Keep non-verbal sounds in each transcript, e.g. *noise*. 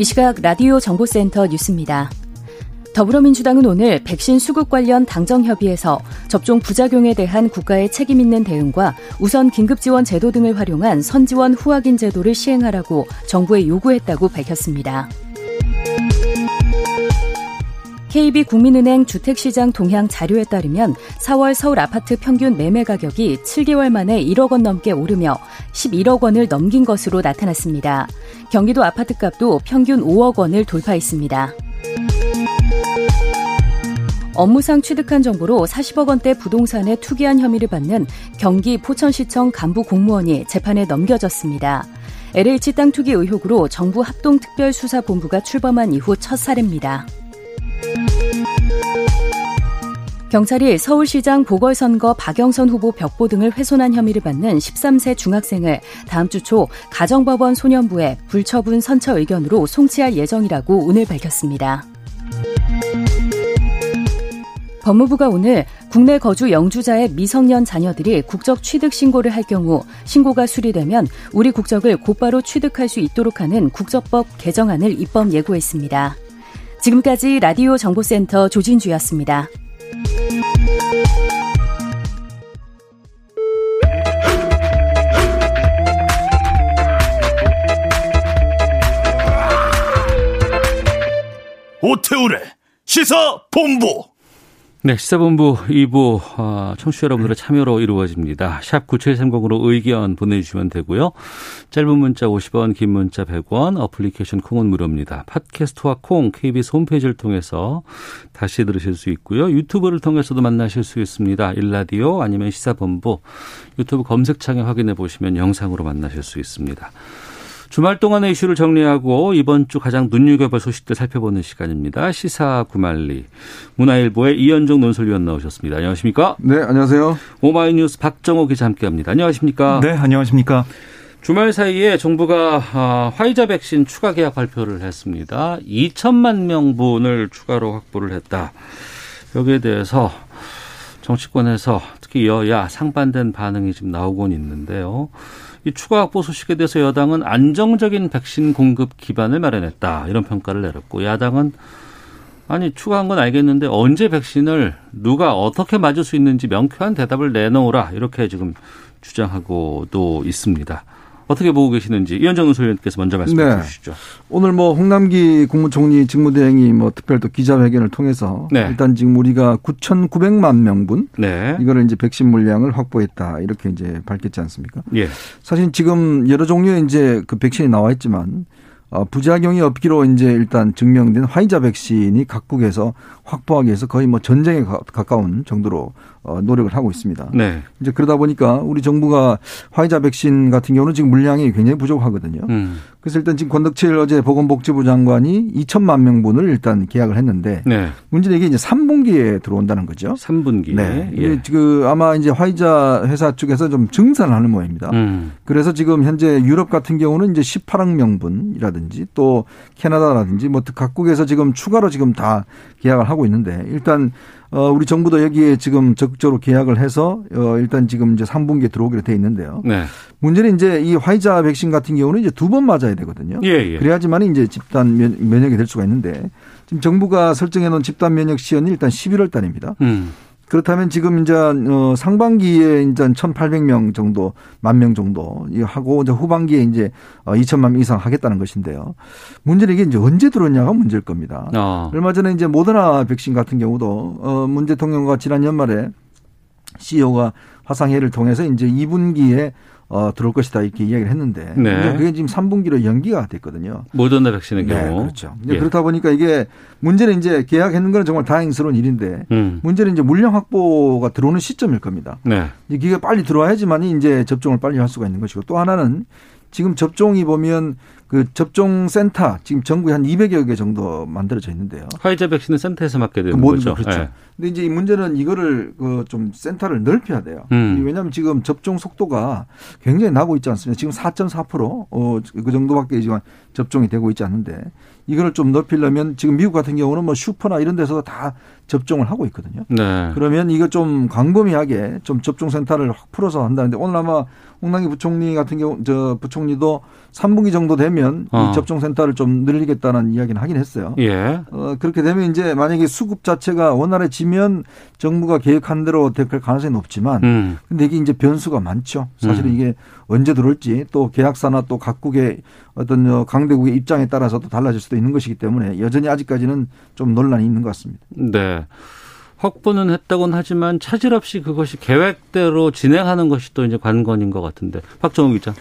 이 시각 라디오 정보센터 뉴스입니다. 더불어민주당은 오늘 백신 수급 관련 당정 협의에서 접종 부작용에 대한 국가의 책임 있는 대응과 우선 긴급 지원 제도 등을 활용한 선지원 후확인 제도를 시행하라고 정부에 요구했다고 밝혔습니다. KB국민은행 주택시장 동향 자료에 따르면 4월 서울 아파트 평균 매매 가격이 7개월 만에 1억 원 넘게 오르며 11억 원을 넘긴 것으로 나타났습니다. 경기도 아파트 값도 평균 5억 원을 돌파했습니다. 업무상 취득한 정보로 40억 원대 부동산에 투기한 혐의를 받는 경기 포천시청 간부 공무원이 재판에 넘겨졌습니다. LH 땅 투기 의혹으로 정부 합동특별수사본부가 출범한 이후 첫 사례입니다. 경찰이 서울시장 보궐선거 박영선 후보 벽보 등을 훼손한 혐의를 받는 13세 중학생을 다음 주 초 가정법원 소년부에 불처분 선처 의견으로 송치할 예정이라고 오늘 밝혔습니다. 법무부가 오늘 국내 거주 영주자의 미성년 자녀들이 국적 취득 신고를 할 경우 신고가 수리되면 우리 국적을 곧바로 취득할 수 있도록 하는 국적법 개정안을 입법 예고했습니다. 지금까지 라디오 정보센터 조진주였습니다. 오태우래 시사 본부. 네, 시사본부 2부 어, 청취자 여러분들의 참여로 이루어집니다. 샵 9730으로 의견 보내주시면 되고요. 짧은 문자 50원, 긴 문자 100원, 어플리케이션 콩은 무료입니다. 팟캐스트와 콩, KBS 홈페이지를 통해서 다시 들으실 수 있고요. 유튜브를 통해서도 만나실 수 있습니다. 일라디오 아니면 시사본부 유튜브 검색창에 확인해 보시면 영상으로 만나실 수 있습니다. 주말 동안의 이슈를 정리하고 이번 주 가장 눈여겨볼 소식들 살펴보는 시간입니다. 시사 구말리. 문화일보의 이현정 논설위원 나오셨습니다. 안녕하십니까? 네, 안녕하세요. 오마이뉴스 박정호 기자 함께합니다. 안녕하십니까? 네, 안녕하십니까? 주말 사이에 정부가 아, 화이자 백신 추가 계약 발표를 했습니다. 2천만 명분을 추가로 확보를 했다. 여기에 대해서 정치권에서 특히 여야 상반된 반응이 지금 나오곤 있는데요. 이 추가 확보 소식에 대해서 여당은 안정적인 백신 공급 기반을 마련했다 이런 평가를 내렸고 야당은 아니 추가한 건 알겠는데 언제 백신을 누가 어떻게 맞을 수 있는지 명쾌한 대답을 내놓으라 이렇게 지금 주장하고도 있습니다. 어떻게 보고 계시는지 이현정 의소위원께서 먼저 말씀해 네. 주시죠. 오늘 뭐 홍남기 국무총리 직무대행이 뭐 특별 또 기자회견을 통해서 네. 일단 지금 우리가 9,900만 명분 네. 이거를 이제 백신 물량을 확보했다 이렇게 이제 밝혔지 않습니까? 예. 사실 지금 여러 종류의 이제 그 백신이 나와 있지만 어, 부작용이 없기로 이제 일단 증명된 화이자 백신이 각국에서 확보하기 위해서 거의 뭐 전쟁에 가까운 정도로 어, 노력을 하고 있습니다. 네. 이제 그러다 보니까 우리 정부가 화이자 백신 같은 경우는 지금 물량이 굉장히 부족하거든요. 음. 그래서 일단 지금 권덕칠 어제 보건복지부 장관이 2천만 명분을 일단 계약을 했는데 네. 문제는 이게 이제 3분기에 들어온다는 거죠. 3분기. 네. 예. 그 아마 이제 화이자 회사 쪽에서 좀 증산을 하는 모양입니다. 음. 그래서 지금 현재 유럽 같은 경우는 이제 18억 명분이라든지 또 캐나다라든지 뭐 각국에서 지금 추가로 지금 다 계약을 하고 있는데 일단 어, 우리 정부도 여기에 지금 적극적으로 계약을 해서 어, 일단 지금 이제 3분기에 들어오기로 돼 있는데요. 네. 문제는 이제 이 화이자 백신 같은 경우는 이제 두 번 맞아야 되거든요. 예, 예. 그래야지만 이제 집단 면역이 될 수가 있는데 지금 정부가 설정해 놓은 집단 면역 시연이 일단 11월 달입니다. 음. 그렇다면 지금 이제 어 상반기에 이제 1,800명 정도 만 명 정도 하고 이제 후반기에 이제 2천만 어, 명 이상 하겠다는 것인데요. 문제는 이게 이제 언제 들어오냐가 문제일 겁니다. 어. 얼마 전에 이제 모더나 백신 같은 경우도 어 문 대통령과 지난 연말에 CEO가 화상회의를 통해서 이제 2분기에 어, 들어올 것이다 이렇게 이야기를 했는데 네. 그게 지금 3분기로 연기가 됐거든요. 모더나 백신의 네, 경우. 그렇죠. 예. 그렇다 보니까 이게 문제는 이제 계약했는 건 정말 다행스러운 일인데 음. 문제는 이제 물량 확보가 들어오는 시점일 겁니다. 네. 이게 빨리 들어와야지만 이제 접종을 빨리 할 수가 있는 것이고 또 하나는 지금 접종이 보면 그 접종 센터 지금 전국에 한 200여 개 정도 만들어져 있는데요. 화이자 백신은 센터에서 맞게 되는 그 거죠. 그렇죠. 네. 근데 이제 이 문제는 이거를 그 좀 센터를 넓혀야 돼요. 음. 왜냐하면 지금 접종 속도가 굉장히 나고 있지 않습니까? 지금 4.4%어 그 정도밖에 지금 접종이 되고 있지 않는데 이거를 좀 높이려면 지금 미국 같은 경우는 뭐 슈퍼나 이런 데서 다 접종을 하고 있거든요. 네. 그러면 이거 좀 광범위하게 좀 접종 센터를 확 풀어서 한다는데 오늘 아마 홍남기 부총리 같은 경우 저 부총리도 3분기 정도 되면 어. 이 접종 센터를 좀 늘리겠다는 이야기는 하긴 했어요. 예. 어, 그렇게 되면 이제 만약에 수급 자체가 원활해지면 정부가 계획한 대로 될 가능성이 높지만 음. 근데 이게 이제 변수가 많죠. 사실은 음. 이게 언제 들어올지 또 계약사나 또 각국의 어떤 강대국의 입장에 따라서 도 달라질 수도 있는 것이기 때문에 여전히 아직까지는 좀 논란이 있는 것 같습니다. 네. 확보는 했다곤 하지만 차질 없이 그것이 계획대로 진행하는 것이 또 이제 관건인 것 같은데 박정우 기자.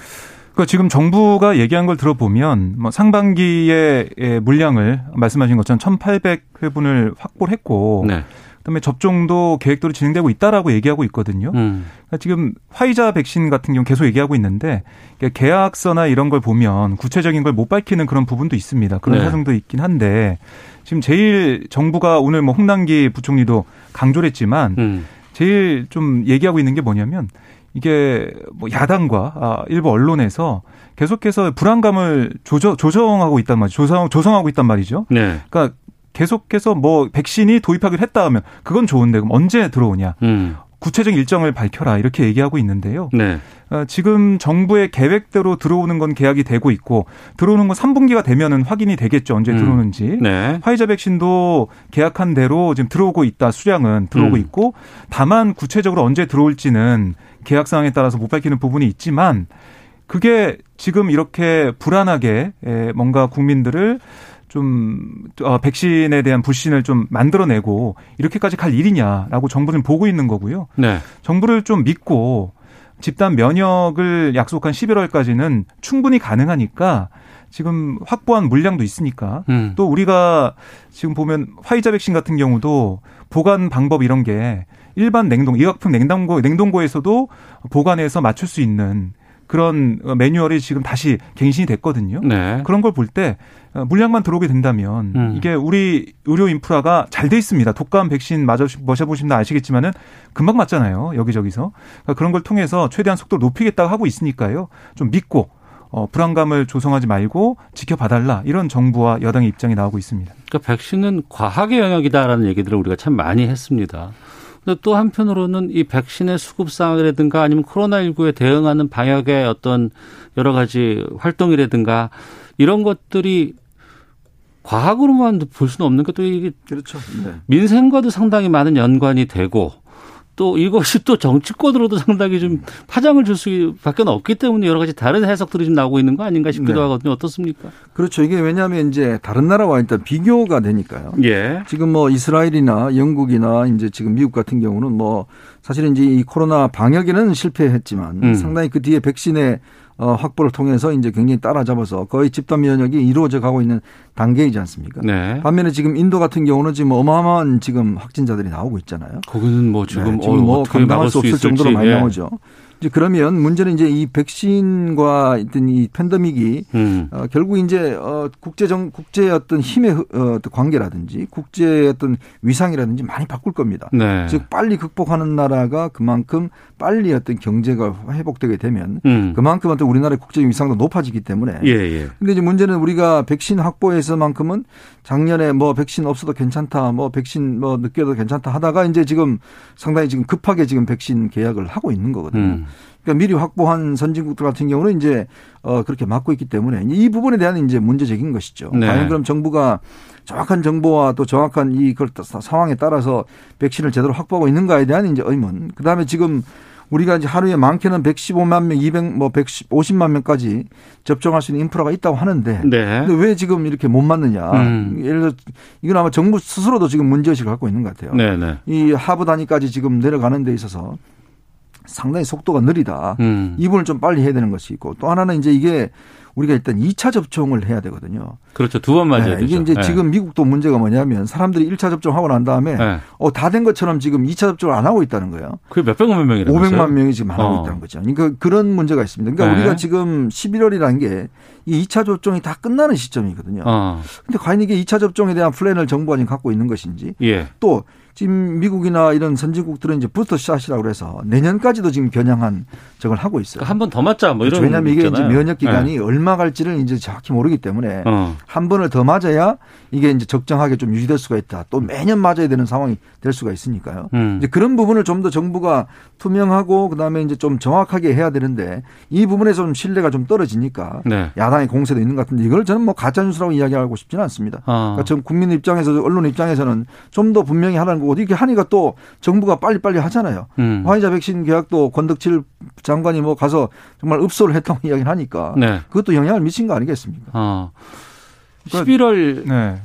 그 지금 정부가 얘기한 걸 들어보면 뭐 상반기에 물량을 말씀하신 것처럼 1,800회분을 확보를 했고 네. 그다음에 접종도 계획대로 진행되고 있다라고 얘기하고 있거든요. 음. 그러니까 지금 화이자 백신 같은 경우 계속 얘기하고 있는데 계약서나 이런 걸 보면 구체적인 걸 못 밝히는 그런 부분도 있습니다. 그런 네. 사정도 있긴 한데 지금 제일 정부가 오늘 뭐 홍남기 부총리도 강조를 했지만 음. 제일 좀 얘기하고 있는 게 뭐냐면 이게 뭐 야당과 아, 일부 언론에서 계속해서 불안감을 조정, 조정하고 있단 말이죠. 조성, 조성하고 있단 말이죠. 네. 그러니까 계속해서 뭐 백신이 도입하기로 했다 하면 그건 좋은데 그럼 언제 들어오냐. 음. 구체적인 일정을 밝혀라 이렇게 얘기하고 있는데요. 네. 어, 지금 정부의 계획대로 들어오는 건 계약이 되고 있고 들어오는 건 3분기가 되면은 확인이 되겠죠 언제 음. 들어오는지. 네. 화이자 백신도 계약한 대로 지금 들어오고 있다 수량은 들어오고 음. 있고 다만 구체적으로 언제 들어올지는 계약 상황에 따라서 못 밝히는 부분이 있지만 그게 지금 이렇게 불안하게 뭔가 국민들을 좀 어, 백신에 대한 불신을 좀 만들어내고 이렇게까지 갈 일이냐라고 정부는 보고 있는 거고요. 네. 정부를 좀 믿고 집단 면역을 약속한 11월까지는 충분히 가능하니까 지금 확보한 물량도 있으니까 음. 또 우리가 지금 보면 화이자 백신 같은 경우도 보관 방법 이런 게 일반 냉동 의약품 냉동고 냉동고에서도 보관해서 맞출 수 있는 그런 매뉴얼이 지금 다시 갱신이 됐거든요. 네. 그런 걸 볼 때 물량만 들어오게 된다면 음. 이게 우리 의료 인프라가 잘 돼 있습니다. 독감 백신 맞아 보시면 아시겠지만은 금방 맞잖아요. 여기저기서 그러니까 그런 걸 통해서 최대한 속도를 높이겠다고 하고 있으니까요. 좀 믿고 어, 불안감을 조성하지 말고 지켜봐달라 이런 정부와 여당의 입장이 나오고 있습니다. 그러니까 백신은 과학의 영역이다라는 얘기들을 우리가 참 많이 했습니다. 근데 또 한편으로는 이 백신의 수급 상황이라든가 아니면 코로나19에 대응하는 방역의 어떤 여러 가지 활동이라든가 이런 것들이 과학으로만 볼 수는 없는 것도 이게 그렇죠. 네. 민생과도 상당히 많은 연관이 되고 또 이것이 또 정치권으로도 상당히 좀 파장을 줄 수밖에 없기 때문에 여러 가지 다른 해석들이 좀 나오고 있는 거 아닌가 싶기도 네. 하거든요. 어떻습니까? 그렇죠. 이게 왜냐하면 이제 다른 나라와 일단 비교가 되니까요. 예. 지금 뭐 이스라엘이나 영국이나 이제 지금 미국 같은 경우는 뭐 사실은 이제 이 코로나 방역에는 실패했지만 음. 상당히 그 뒤에 백신의 어, 확보를 통해서 이제 굉장히 따라잡아서 거의 집단 면역이 이루어져 가고 있는 단계이지 않습니까? 네. 반면에 지금 인도 같은 경우는 지금 어마어마한 지금 확진자들이 나오고 있잖아요. 거기는 뭐 지금, 네, 지금 뭐 감당할 수 없을 정도로 많이 예. 나오죠. 이제 그러면 문제는 이제 이 백신과 어떤 이 팬데믹이 음. 어, 결국 이제 어 국제 정 국제 어떤 힘의 어, 관계라든지 국제 어떤 위상이라든지 많이 바꿀 겁니다. 네. 즉 빨리 극복하는 나라가 그만큼 빨리 어떤 경제가 회복되게 되면 음. 그만큼 어떤 우리나라의 국제 위상도 높아지기 때문에. 예, 예. 근데 이제 문제는 우리가 백신 확보에서만큼은 작년에 뭐 백신 없어도 괜찮다, 뭐 백신 뭐 늦게도 괜찮다 하다가 이제 지금 상당히 지금 급하게 지금 백신 계약을 하고 있는 거거든요. 음. 그러니까 미리 확보한 선진국들 같은 경우는 이제 어 그렇게 막고 있기 때문에 이 부분에 대한 이제 문제적인 것이죠. 네. 과연 그럼 정부가 정확한 정보와 또 정확한 이 상황에 따라서 백신을 제대로 확보하고 있는가에 대한 이제 의문. 그다음에 지금 우리가 이제 하루에 많게는 115만 명, 200, 뭐 150만 명까지 접종할 수 있는 인프라가 있다고 하는데. 네. 근데 왜 지금 이렇게 못 맞느냐. 음. 예를 들어 이건 아마 정부 스스로도 지금 문제의식을 갖고 있는 것 같아요. 네, 네. 이 하부 단위까지 지금 내려가는 데 있어서 상당히 속도가 느리다. 음. 이 부분을 좀 빨리 해야 되는 것이 있고 또 하나는 이제 이게 우리가 일단 2차 접종을 해야 되거든요. 그렇죠. 두 번 맞아야 네, 이게 되죠. 이제 네. 지금 미국도 문제가 뭐냐면 사람들이 1차 접종하고 난 다음에 네. 어, 다 된 것처럼 지금 2차 접종을 안 하고 있다는 거예요. 그게 몇백만 명이라고 500만 명이 지금 안 하고 어. 있다는 거죠. 그러니까 그런 문제가 있습니다. 그러니까 네. 우리가 지금 11월이라는 게 이 2차 접종이 다 끝나는 시점이거든요. 어. 근데 과연 이게 2차 접종에 대한 플랜을 정부가 지금 갖고 있는 것인지 예. 또 지금 미국이나 이런 선진국들은 이제 부스터샷이라고 그래서 내년까지도 지금 겨냥한 적을 하고 있어요. 한번 더 맞자 뭐 이런. 그렇죠. 왜냐하면 이게 있잖아요. 이제 면역 기간이 네. 얼마 갈지를 이제 정확히 모르기 때문에 어. 한 번을 더 맞아야 이게 이제 적정하게 좀 유지될 수가 있다. 또 매년 맞아야 되는 상황이 될 수가 있으니까요. 음. 이제 그런 부분을 좀 더 정부가 투명하고 그다음에 이제 좀 정확하게 해야 되는데 이 부분에서 좀 신뢰가 좀 떨어지니까 네. 야당의 공세도 있는 것 같은데 이걸 저는 뭐 가짜 뉴스라고 이야기하고 싶지는 않습니다. 어. 그러니까 전 국민 입장에서 언론 입장에서는 좀 더 분명히 하라는 거고 이렇게 하니까 또 정부가 빨리빨리 하잖아요. 음. 화이자 백신 계약도 권덕칠 장관이 뭐 가서 정말 읍소를 했다고 *laughs* 이야기를 하니까 네. 그것도 영향을 미친 거 아니겠습니까? 어. 11월 네.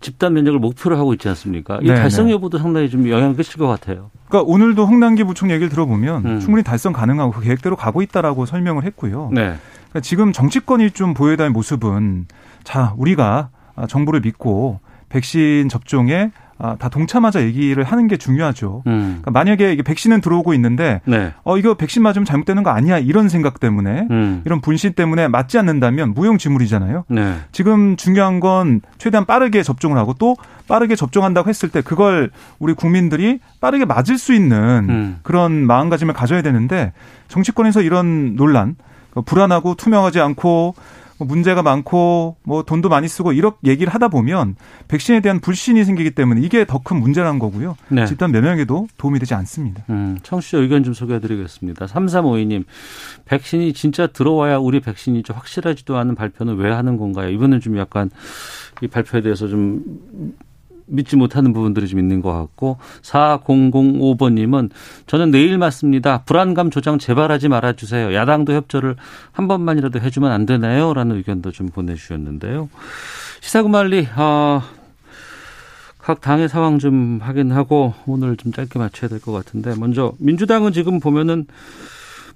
집단 면역을 목표로 하고 있지 않습니까? 이 네, 달성 네. 여부도 상당히 좀 영향을 끼칠 것 같아요. 그러니까 오늘도 홍남기 부총 얘기를 들어보면 음. 충분히 달성 가능하고 그 계획대로 가고 있다라고 설명을 했고요. 네. 그러니까 지금 정치권이 좀 보여야 할 모습은 자 우리가 정부를 믿고 백신 접종에 아, 다 동참하자 얘기를 하는 게 중요하죠. 음. 그러니까 만약에 이게 백신은 들어오고 있는데 네. 어 이거 백신 맞으면 잘못되는 거 아니야 이런 생각 때문에 음. 이런 분신 때문에 맞지 않는다면 무용지물이잖아요. 네. 지금 중요한 건 최대한 빠르게 접종을 하고 또 빠르게 접종한다고 했을 때 그걸 우리 국민들이 빠르게 맞을 수 있는 음. 그런 마음가짐을 가져야 되는데 정치권에서 이런 논란 그 불안하고 투명하지 않고 뭐 문제가 많고 뭐 돈도 많이 쓰고 이렇게 얘기를 하다 보면 백신에 대한 불신이 생기기 때문에 이게 더 큰 문제라는 거고요. 네. 집단 면역에도 도움이 되지 않습니다. 음, 청취자 의견 좀 소개해드리겠습니다. 3352님, 백신이 진짜 들어와야 우리 백신이 좀 확실하지도 않은 발표는 왜 하는 건가요? 이번엔 좀 약간 이 발표에 대해서 좀 믿지 못하는 부분들이 좀 있는 것 같고 4005번님은 저는 내일 맞습니다. 불안감 조장 재발하지 말아주세요. 야당도 협조를 한 번만이라도 해주면 안 되나요? 라는 의견도 좀 보내주셨는데요. 시사구말리 어, 각 당의 상황 좀 확인하고 오늘 좀 짧게 맞춰야 될 것 같은데 먼저 민주당은 지금 보면은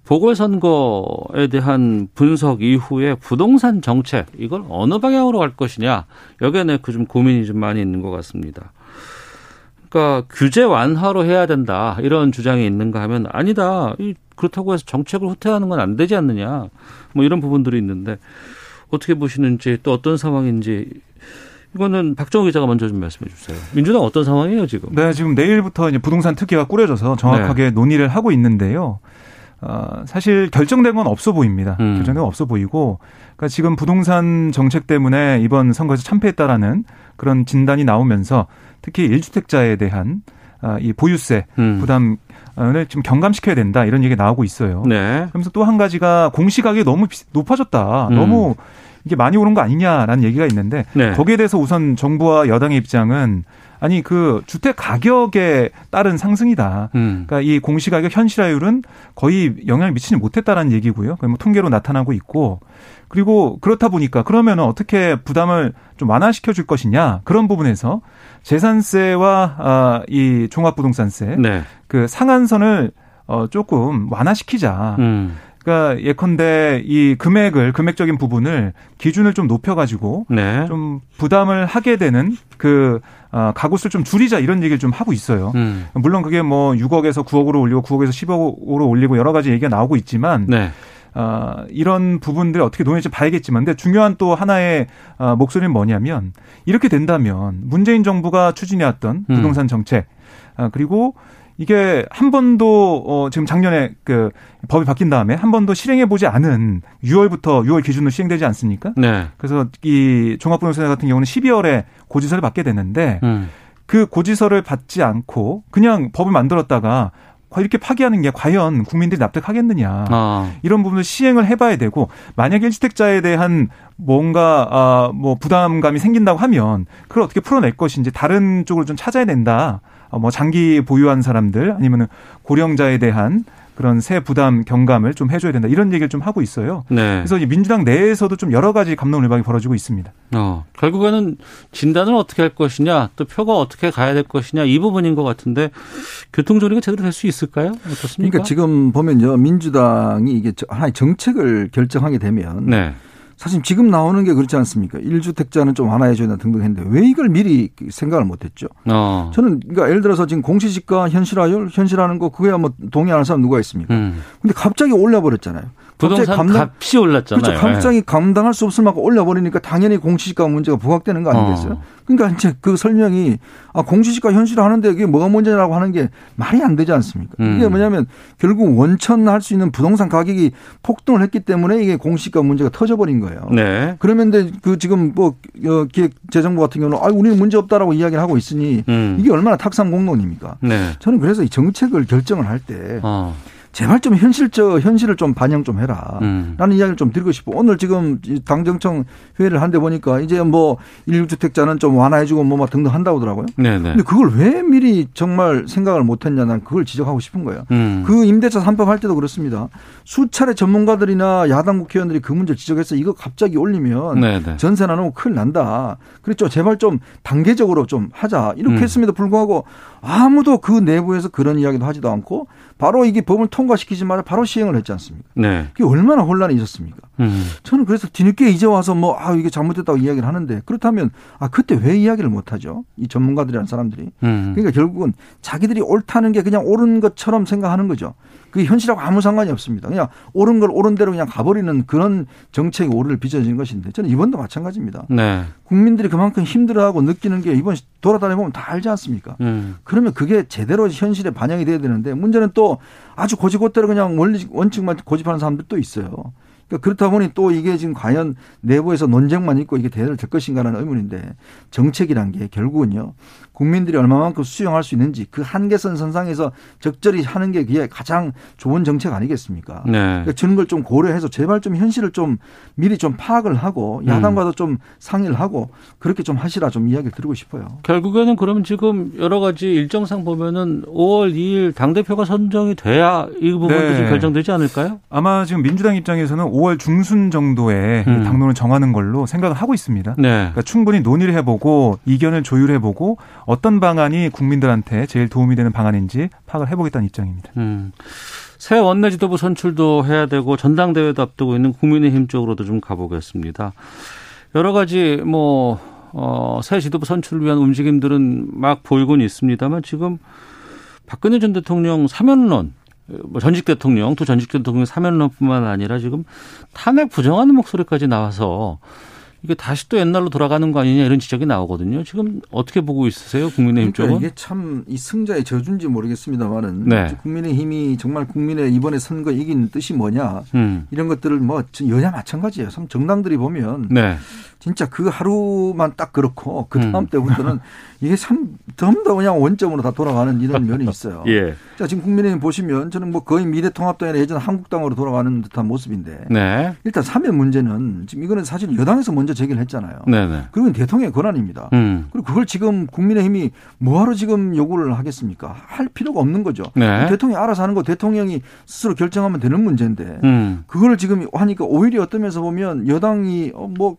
보궐선거에 대한 분석 이후에 부동산 정책 이걸 어느 방향으로 갈 것이냐 여기에 그좀 고민이 좀 많이 있는 것 같습니다. 그러니까 규제 완화로 해야 된다 이런 주장이 있는가 하면 아니다. 그렇다고 해서 정책을 후퇴하는 건 안 되지 않느냐 뭐 이런 부분들이 있는데 어떻게 보시는지 또 어떤 상황인지 이거는 박정우 기자가 먼저 좀 말씀해 주세요. 민주당 어떤 상황이에요 지금? 네, 지금 내일부터 이제 부동산 특위가 꾸려져서 정확하게 네. 논의를 하고 있는데요. 어, 사실 결정된 건 없어 보입니다. 음. 결정된 건 없어 보이고, 그러니까 지금 부동산 정책 때문에 이번 선거에서 참패했다라는 그런 진단이 나오면서 특히 1주택자에 대한 아, 이 보유세 음. 부담을 좀 경감시켜야 된다 이런 얘기가 나오고 있어요. 네. 그러면서 또 한 가지가 공시가격이 너무 높아졌다. 음. 너무 이게 많이 오른 거 아니냐라는 얘기가 있는데 네. 거기에 대해서 우선 정부와 여당의 입장은 아니 그 주택 가격에 따른 상승이다. 음. 그러니까 이 공시 가격 현실화율은 거의 영향을 미치지 못했다라는 얘기고요. 뭐 통계로 나타나고 있고 그리고 그렇다 보니까 그러면 어떻게 부담을 좀 완화시켜 줄 것이냐 그런 부분에서 재산세와 아, 이 종합부동산세 네. 그 상한선을 어 조금 완화시키자. 음. 그러니까 예컨대 이 금액을 금액적인 부분을 기준을 좀 높여가지고 네. 좀 부담을 하게 되는 그 어, 가구 수를 좀 줄이자 이런 얘기를 좀 하고 있어요. 음. 물론 그게 뭐 6억에서 9억으로 올리고 9억에서 10억으로 올리고 여러 가지 얘기가 나오고 있지만 네. 어, 이런 부분들 어떻게 논의할지 봐야겠지만 근데 중요한 또 하나의 어, 목소리는 뭐냐면 이렇게 된다면 문재인 정부가 추진해왔던 음. 부동산 정책 어, 그리고 이게 한 번도 어 지금 작년에 그 법이 바뀐 다음에 한 번도 실행해 보지 않은 6월부터 6월 기준으로 시행되지 않습니까? 네. 그래서 이 종합부동산 같은 경우는 12월에 고지서를 받게 됐는데 음. 그 고지서를 받지 않고 그냥 법을 만들었다가 이렇게 파기하는 게 과연 국민들이 납득하겠느냐 아. 이런 부분을 시행을 해봐야 되고 만약 일주택자에 대한 뭔가 아뭐 부담감이 생긴다고 하면 그걸 어떻게 풀어낼 것인지 다른 쪽으로 좀 찾아야 된다. 어, 뭐 장기 보유한 사람들 아니면은 고령자에 대한 그런 세 부담 경감을 좀 해줘야 된다 이런 얘기를 좀 하고 있어요. 네. 그래서 민주당 내에서도 좀 여러 가지 감론을박이 벌어지고 있습니다. 어, 결국에는 진단을 어떻게 할 것이냐, 또 표가 어떻게 가야 될 것이냐 이 부분인 것 같은데 교통조리가 제대로 될 수 있을까요? 어떻습니까? 그러니까 지금 보면요 민주당이 이게 하나의 정책을 결정하게 되면. 네. 사실 지금 나오는 게 그렇지 않습니까? 1주택자는 좀 완화해 줘야 된다 등등 했는데 왜 이걸 미리 생각을 못 했죠? 어. 저는 그러니까 예를 들어서 지금 공시지가 현실화율, 현실화하는 거 그거야 뭐 동의하는 사람 누가 있습니까? 음. 근데 갑자기 올려 버렸잖아요. 부동산 감당, 값이 올랐잖아요. 그렇죠. 갑자기 감당할 수 없을 만큼 올려버리니까 당연히 공시지가 문제가 부각되는 거 아니겠어요? 어. 그러니까 이제 그 설명이 아 공시지가 현실화하는데 이게 뭐가 문제라고 하는 게 말이 안 되지 않습니까? 음. 이게 뭐냐면 결국 원천할 수 있는 부동산 가격이 폭등을 했기 때문에 이게 공시지가 문제가 터져버린 거예요. 네. 그러면 그 지금 뭐 어, 기획재정부 같은 경우는 아 우리는 문제 없다라고 이야기를 하고 있으니 음. 이게 얼마나 탁상 공론입니까? 네. 저는 그래서 이 정책을 결정을 할때 어. 제발 좀 현실적 현실을 좀 반영 좀 해라. 음. 라는 이야기를 좀 드리고 싶어. 오늘 지금 당정청 회의를 한데 보니까 이제 뭐 일주택자는 좀 완화해주고 뭐 막 등등 한다고 하더라고요. 네네. 근데 그걸 왜 미리 정말 생각을 못했냐 난 그걸 지적하고 싶은 거예요. 음. 그 임대차 3법 할 때도 그렇습니다. 수차례 전문가들이나 야당 국회의원들이 그 문제를 지적해서 이거 갑자기 올리면 네네. 전세 나누면 큰일 난다. 그렇죠. 제발 좀 단계적으로 좀 하자. 이렇게 음. 했음에도 불구하고 아무도 그 내부에서 그런 이야기도 하지도 않고 바로 이게 법을 통과시키지마자 바로 시행을 했지 않습니까? 네. 그게 얼마나 혼란이 있었습니까? 음. 저는 그래서 뒤늦게 이제 와서 뭐, 아, 이게 잘못됐다고 이야기를 하는데 그렇다면 아, 그때 왜 이야기를 못 하죠? 이 전문가들이라는 사람들이. 음. 그러니까 결국은 자기들이 옳다는 게 그냥 옳은 것처럼 생각하는 거죠. 그게 현실하고 아무 상관이 없습니다. 그냥 옳은 걸 옳은 대로 그냥 가버리는 그런 정책이 오류를 빚어진 것인데 저는 이번도 마찬가지입니다. 네. 국민들이 그만큼 힘들어하고 느끼는 게 이번 돌아다녀 보면 다 알지 않습니까? 음. 그러면 그게 제대로 현실에 반영이 돼야 되는데 문제는 또 아주 고지고대로 그냥 원리 원칙만 고집하는 사람들도 있어요. 그러니까 그렇다 보니 또 이게 지금 과연 내부에서 논쟁만 있고 이게 대를 될 것인가라는 의문인데 정책이란 게 결국은요 국민들이 얼마만큼 수용할 수 있는지 그 한계선 선상에서 적절히 하는 게 그게 가장 좋은 정책 아니겠습니까? 네. 그러니까 저런 걸 좀 고려해서 제발 좀 현실을 좀 미리 좀 파악을 하고 야당과도 음. 좀 상의를 하고 그렇게 좀 하시라 좀 이야기를 드리고 싶어요. 결국에는 그러면 지금 여러 가지 일정상 보면은 5월 2일 당 대표가 선정이 돼야 이 부분도 네. 좀 결정되지 않을까요? 아마 지금 민주당 입장에서는 5월 중순 정도에 음. 당론을 정하는 걸로 생각을 하고 있습니다. 네. 그러니까 충분히 논의를 해보고 이견을 조율해보고 어떤 방안이 국민들한테 제일 도움이 되는 방안인지 파악을 해보겠다는 입장입니다. 음. 새 원내 지도부 선출도 해야 되고 전당대회도 앞두고 있는 국민의힘 쪽으로도 좀 가보겠습니다. 여러 가지 뭐, 어, 새 지도부 선출을 위한 움직임들은 막 보이곤 있습니다만 지금 박근혜 전 대통령 사면론 뭐 전직 대통령, 또 전직 대통령 사면론뿐만 아니라 지금 탄핵 부정하는 목소리까지 나와서 이게 다시 또 옛날로 돌아가는 거 아니냐 이런 지적이 나오거든요. 지금 어떻게 보고 있으세요, 국민의힘 그러니까 쪽은? 이게 참 이 승자의 저준지 모르겠습니다만은 네. 국민의힘이 정말 국민의 이번에 선거 이긴 뜻이 뭐냐 음. 이런 것들을 뭐 여야 마찬가지예요. 참 정당들이 보면 네. 진짜 그 하루만 딱 그렇고 그 다음 음. 때부터는 *laughs* 이게 참 전부 다 그냥 원점으로 다 돌아가는 이런 면이 있어요. *laughs* 예. 자 지금 국민의힘 보시면 저는 뭐 거의 미래통합당이나 예전 한국당으로 돌아가는 듯한 모습인데 네. 일단 사면 문제는 지금 이거는 사실 여당에서 먼저 제기를 했잖아요. 네네. 그리고 대통령의 권한입니다. 음. 그리고 그걸 지금 국민의힘이 뭐하러 지금 요구를 하겠습니까? 할 필요가 없는 거죠. 네. 대통령이 알아서 하는 거 대통령이 스스로 결정하면 되는 문제인데 음. 그걸 지금 하니까 오히려 어떤 면에서 보면 여당이 어, 뭐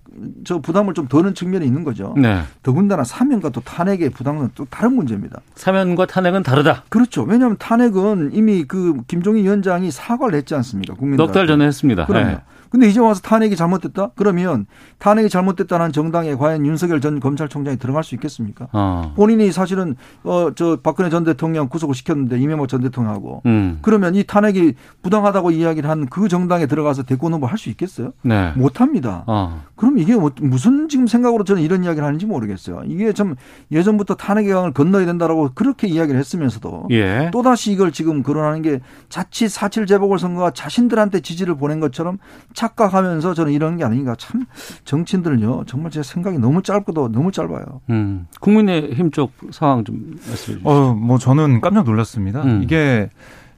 저 부담을 좀 더는 측면이 있는 거죠. 네. 더군다나 사면과 또 탄핵 탄핵의 부당은 또 다른 문제입니다. 사면과 탄핵은 다르다. 그렇죠. 왜냐하면 탄핵은 이미 그 김종인 위원장이 사과를 했지 않습니까? 국민들. 넉달 전에 했습니다. 그럼요. 네. 근데 이제 와서 탄핵이 잘못됐다? 그러면 탄핵이 잘못됐다는 정당에 과연 윤석열 전 검찰총장이 들어갈 수 있겠습니까? 어. 본인이 사실은 어 저 박근혜 전 대통령 구속을 시켰는데 이명박 전 대통령하고 음. 그러면 이 탄핵이 부당하다고 이야기를 한 그 정당에 들어가서 대권 후보 할 수 있겠어요? 네. 못 합니다. 어. 그럼 이게 뭐 무슨 지금 생각으로 저는 이런 이야기를 하는지 모르겠어요. 이게 좀 예전부터 탄핵의 강을 건너야 된다라고 그렇게 이야기를 했으면서도 예. 또 다시 이걸 지금 거론하는 게 자칫 사칠 재보궐 선거가 자신들한테 지지를 보낸 것처럼 착각하면서 저는 이런 게 아닌가 참 정치인들은요 정말 제 생각이 너무 짧고도 너무 짧아요. 음. 국민의힘 쪽 상황 좀 말씀해 주시죠. 어, 뭐 저는 깜짝 놀랐습니다. 음. 이게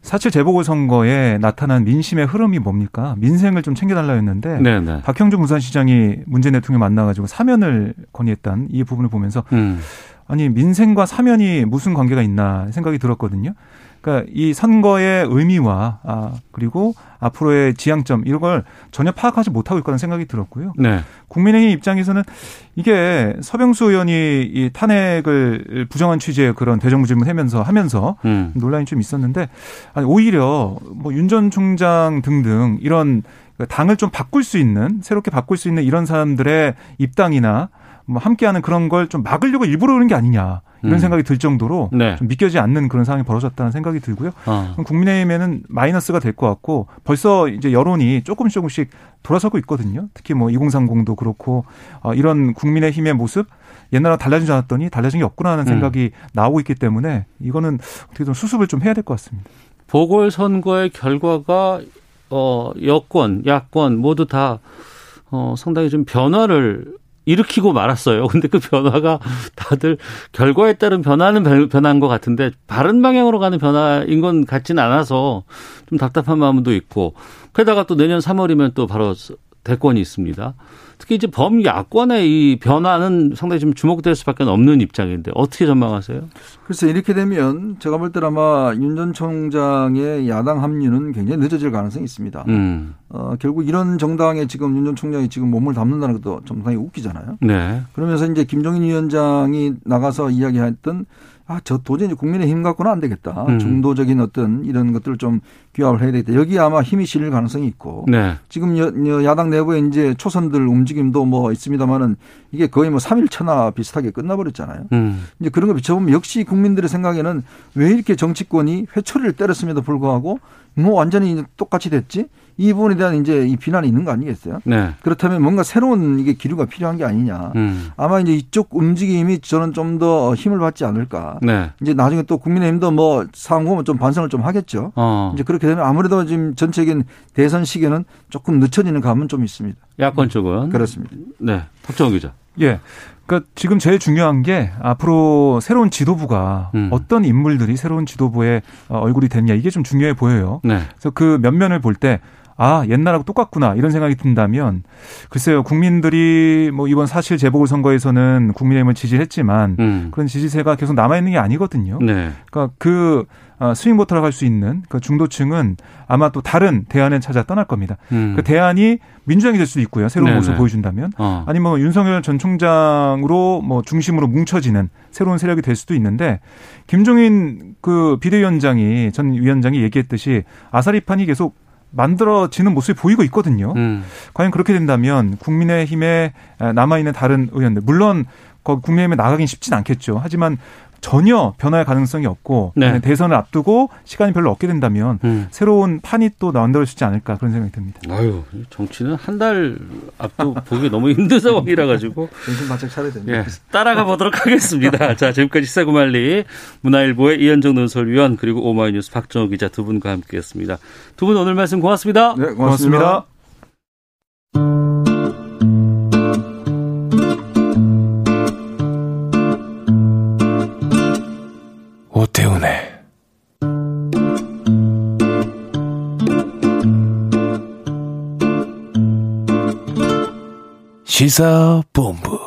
사실 재보궐선거에 나타난 민심의 흐름이 뭡니까? 민생을 좀 챙겨달라 했는데 네네. 박형준 부산시장이 문재인 대통령 만나가지고 사면을 건의했던 이 부분을 보면서 음. 아니 민생과 사면이 무슨 관계가 있나 생각이 들었거든요. 그러니까 이 선거의 의미와 아 그리고 앞으로의 지향점 이런 걸 전혀 파악하지 못하고 있다는 생각이 들었고요. 네. 국민의힘 입장에서는 이게 서병수 의원이 이 탄핵을 부정한 취지의 그런 대정부 질문하면서 하면서 음. 논란이 좀 있었는데 아니 오히려 뭐 윤 전 총장 등등 이런 당을 좀 바꿀 수 있는 새롭게 바꿀 수 있는 이런 사람들의 입당이나 뭐 함께하는 그런 걸 좀 막으려고 일부러 그런 게 아니냐 이런 음. 생각이 들 정도로 네. 좀 믿겨지지 않는 그런 상황이 벌어졌다는 생각이 들고요. 어. 국민의힘에는 마이너스가 될 것 같고 벌써 이제 여론이 조금씩 조금씩 돌아서고 있거든요. 특히 뭐 2030도 그렇고 어, 이런 국민의힘의 모습 옛날과 달라지지 않았더니 달라진 게 없구나 하는 음. 생각이 음. 나오고 있기 때문에 이거는 어떻게 좀 수습을 좀 해야 될 것 같습니다. 보궐선거의 결과가 어 여권, 야권 모두 다 어, 상당히 좀 변화를 일으키고 말았어요. 근데 그 변화가 다들 결과에 따른 변화는 변화인 것 같은데 바른 방향으로 가는 변화인 건 같지는 않아서 좀 답답한 마음도 있고 게다가 또 내년 3월이면 또 바로 대권이 있습니다. 특히 이제 범야권의 이 변화는 상당히 좀 주목될 수밖에 없는 입장인데 어떻게 전망하세요? 글쎄 이렇게 되면 제가 볼 때는 아마 윤 전 총장의 야당 합류는 굉장히 늦어질 가능성이 있습니다. 음. 어, 결국 이런 정당에 지금 윤 전 총장이 지금 몸을 담는다는 것도 좀 상당히 웃기잖아요. 네. 그러면서 이제 김종인 위원장이 나가서 이야기했던 아, 저 도저히 국민의힘 갖고는 안 되겠다. 음. 중도적인 어떤 이런 것들을 좀 규합을 해야 되겠다. 여기 아마 힘이 실릴 가능성이 있고. 네. 지금 여, 야당 내부에 이제 초선들 움직임도 뭐 있습니다만은 이게 거의 뭐 3일 천하 비슷하게 끝나버렸잖아요. 음. 이제 그런 거 비춰보면 역시 국민들의 생각에는 왜 이렇게 정치권이 회초리를 때렸음에도 불구하고 뭐 완전히 똑같이 됐지? 이 부분에 대한 이제 이 비난이 있는 거 아니겠어요? 네. 그렇다면 뭔가 새로운 이게 기류가 필요한 게 아니냐. 음. 아마 이제 이쪽 움직임이 저는 좀 더 힘을 받지 않을까. 네. 이제 나중에 또 국민의힘도 뭐 상황 보면 좀 반성을 좀 하겠죠. 어. 이제 그렇게 되면 아무래도 지금 전체적인 대선 시기는 조금 늦춰지는 감은 좀 있습니다. 야권 쪽은 그렇습니다. 네, 박정호 기자. 예. 그러니까 지금 제일 중요한 게 앞으로 새로운 지도부가 음. 어떤 인물들이 새로운 지도부의 어, 얼굴이 됐냐 이게 좀 중요해 보여요. 네. 그래서 그 면면을 볼 때 아, 옛날하고 똑같구나. 이런 생각이 든다면 글쎄요. 국민들이 뭐 이번 사실 재보궐 선거에서는 국민의힘을 지지했지만 음. 그런 지지세가 계속 남아 있는 게 아니거든요. 네. 그러니까 그 어, 스윙 보터라고 할 수 있는 그 중도층은 아마 또 다른 대안을 찾아 떠날 겁니다. 음. 그 대안이 민주당이 될 수도 있고요. 새로운 네네. 모습을 보여준다면. 어. 아니면 뭐 윤석열 전 총장으로 뭐 중심으로 뭉쳐지는 새로운 세력이 될 수도 있는데 김종인 그 비대위원장이 전 위원장이 얘기했듯이 아사리판이 계속 만들어지는 모습이 보이고 있거든요. 음. 과연 그렇게 된다면 국민의힘에 남아있는 다른 의원들, 물론 국민의힘에 나가긴 쉽진 않겠죠. 하지만 전혀 변화의 가능성이 없고 네. 대선을 앞두고 시간이 별로 없게 된다면 음. 새로운 판이 또 만들어지지 않을까 그런 생각이 듭니다. 아유 정치는 한 달 앞두 보기 너무 힘든 *laughs* 상황이라 가지고 정신 바짝 차려야 됩니다. 예, 따라가 보도록 하겠습니다. *laughs* 자 지금까지 시사구말리 문화일보의 이현정 논설위원 그리고 오마이뉴스 박정호 기자 두 분과 함께했습니다. 두 분 오늘 말씀 고맙습니다. 네 고맙습니다. 고맙습니다. 오태훈의 시사본부.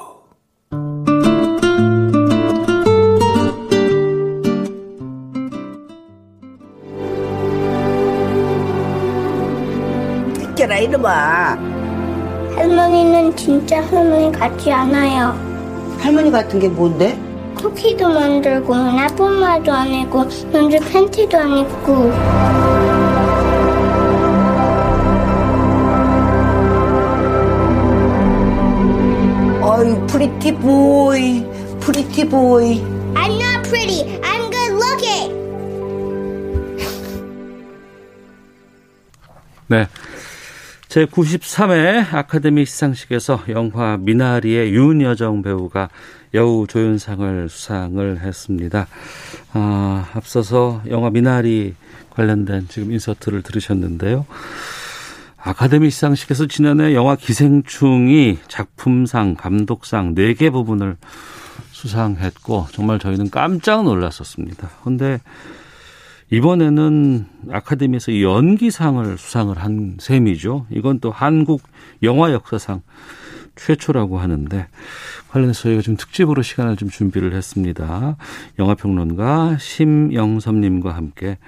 비켜라 이놈아. 할머니는 진짜 할머니 같지 않아요. 할머니 같은 게 뭔데? 쿠키도 만들고 안 하고 남자 팬티도 안 입고. 어이 pretty boy pretty boy 제93회 아카데미 시상식에서 영화 미나리의 윤여정 배우가 여우 조연상을 수상을 했습니다. 아, 앞서서 영화 미나리 관련된 지금 인서트를 들으셨는데요. 아카데미 시상식에서 지난해 영화 기생충이 작품상, 감독상 4개 부분을 수상했고 정말 저희는 깜짝 놀랐었습니다. 근데 이번에는 아카데미에서 연기상을 수상을 한 셈이죠. 이건 또 한국 영화 역사상 최초라고 하는데 관련해서 저희가 좀 특집으로 시간을 좀 준비를 했습니다. 영화평론가 심영섭님과 함께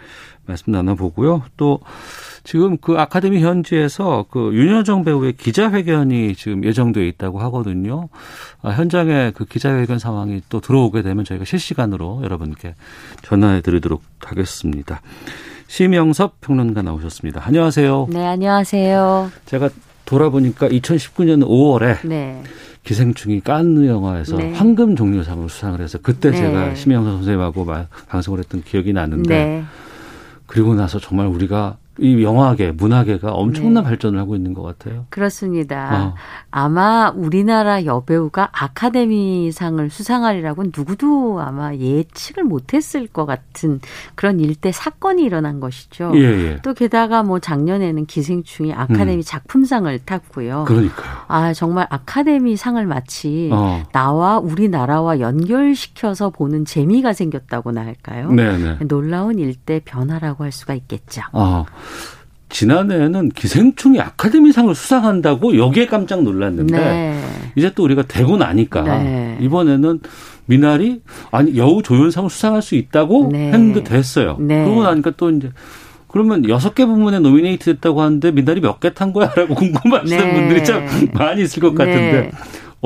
말씀 나눠보고요. 또 지금 그 아카데미 현지에서 그 윤여정 배우의 기자회견이 지금 예정되어 있다고 하거든요. 아, 현장에 그 기자회견 상황이 또 들어오게 되면 저희가 실시간으로 여러분께 전화해 드리도록 하겠습니다. 심영섭 평론가 나오셨습니다. 안녕하세요. 네, 안녕하세요. 제가 돌아보니까 2019년 5월에 네. 기생충이 깐느 영화에서 네. 황금 종려상을 수상을 해서 그때 네. 제가 심영섭 선생님하고 방송을 했던 기억이 나는데 네. 그리고 나서 정말 우리가 이 영화계, 문화계가 엄청난 네. 발전을 하고 있는 것 같아요. 그렇습니다. 어. 아마 우리나라 여배우가 아카데미상을 수상하리라고 누구도 아마 예측을 못했을 것 같은 그런 일대 사건이 일어난 것이죠. 예, 예. 또 게다가 뭐 작년에는 기생충이 아카데미 음. 작품상을 탔고요. 그러니까요. 아 정말 아카데미상을 마치 어. 나와 우리나라와 연결시켜서 보는 재미가 생겼다고나 할까요? 네네. 네. 놀라운 일대 변화라고 할 수가 있겠죠. 어. 지난해에는 기생충이 아카데미상을 수상한다고 여기에 깜짝 놀랐는데 네. 이제 또 우리가 되고 나니까 네. 이번에는 미나리 아니 여우 조연상을 수상할 수 있다고 네. 했는데 됐어요. 네. 그러고 나니까 또 이제 그러면 여섯 개 부문에 노미네이트 됐다고 하는데 미나리 몇 개 탄 거야라고 *laughs* 궁금하시는 네. 분들이 참 많이 있을 것 같은데 네.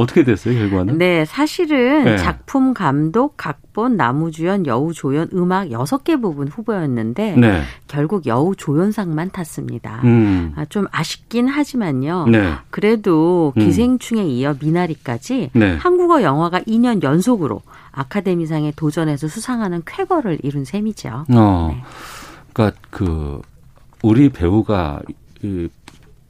어떻게 됐어요, 결과는? 네, 사실은 네. 작품 감독, 각본, 나무주연, 여우조연, 음악 여섯 개 부분 후보였는데 네. 결국 여우조연상만 탔습니다. 음. 아, 좀 아쉽긴 하지만요. 네. 그래도 음. 기생충에 이어 미나리까지 네. 한국어 영화가 2년 연속으로 아카데미상에 도전해서 수상하는 쾌거를 이룬 셈이죠. 어. 네. 그러니까 그 우리 배우가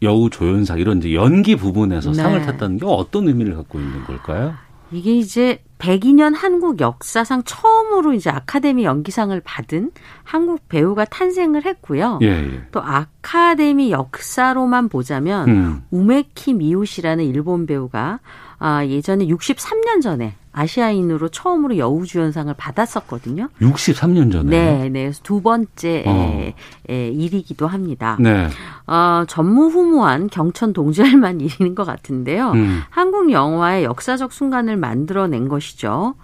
여우 조연상 이런 이제 연기 부분에서 네. 상을 탔다는 게 어떤 의미를 갖고 있는 걸까요? 이게 이제 102년 한국 역사상 처음으로 이제 아카데미 연기상을 받은 한국 배우가 탄생을 했고요. 예, 예. 또 아카데미 역사로만 보자면 음. 우메키 미요시라는 일본 배우가 아, 예전에 63년 전에 아시아인으로 처음으로 여우주연상을 받았었거든요. 63년 전에. 네, 네. 두 번째 어. 일이기도 합니다. 네. 어, 전무후무한 경천 동지할 만 *laughs* 일인 것 같은데요. 음. 한국 영화의 역사적 순간을 만들어낸 것이죠.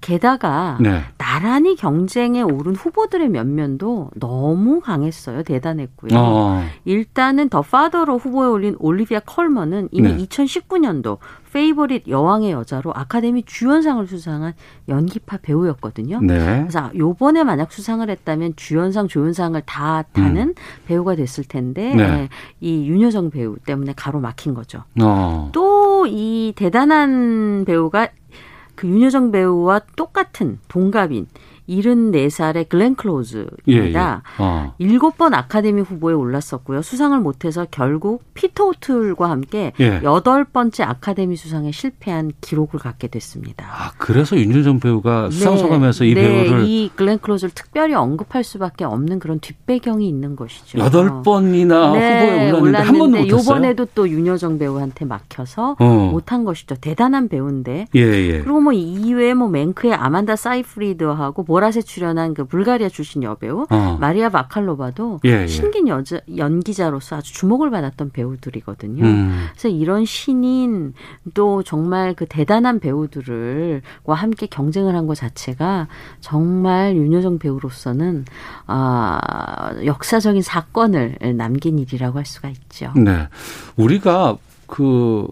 게다가 네. 나란히 경쟁에 오른 후보들의 면면도 너무 강했어요. 대단했고요. 어. 일단은 더 파더로 후보에 올린 올리비아 컬먼은 이미 네. 2019년도 페이보릿 여왕의 여자로 아카데미 주연상을 수상한 연기파 배우였거든요. 네. 그래서 요번에 만약 수상을 했다면 주연상, 조연상을 다 타는 음. 배우가 됐을 텐데 네. 네. 이 윤여정 배우 때문에 가로막힌 거죠. 어. 또이 대단한 배우가 그 윤여정 배우와 똑같은 동갑인 74살의 글렌 클로즈입니다. 예, 예. 어. 7번 아카데미 후보에 올랐었고요. 수상을 못해서 결국 피터 오틀과 함께 예. 8번째 아카데미 수상에 실패한 기록을 갖게 됐습니다. 아, 그래서 윤여정 배우가 네. 수상 소감에서 이 네, 배우를 이 글렌 클로즈를 특별히 언급할 수밖에 없는 그런 뒷배경이 있는 것이죠. 8번이나 네, 후보에 올랐는데 한 번도 못했어요. 이번에도 또 윤여정 배우한테 막혀서 어. 못한 것이죠. 대단한 배우인데. 예, 예. 그리고 뭐 이외에 뭐 맹크의 아만다 사이프리드하고 보라색 출연한 그 불가리아 출신 여배우 어. 마리아 바칼로바도 예, 예. 신긴 여자, 연기자로서 아주 주목을 받았던 배우들이거든요. 음. 그래서 이런 신인 또 정말 그 대단한 배우들과 함께 경쟁을 한 것 자체가 정말 윤여정 배우로서는 아, 역사적인 사건을 남긴 일이라고 할 수가 있죠. 네, 우리가 그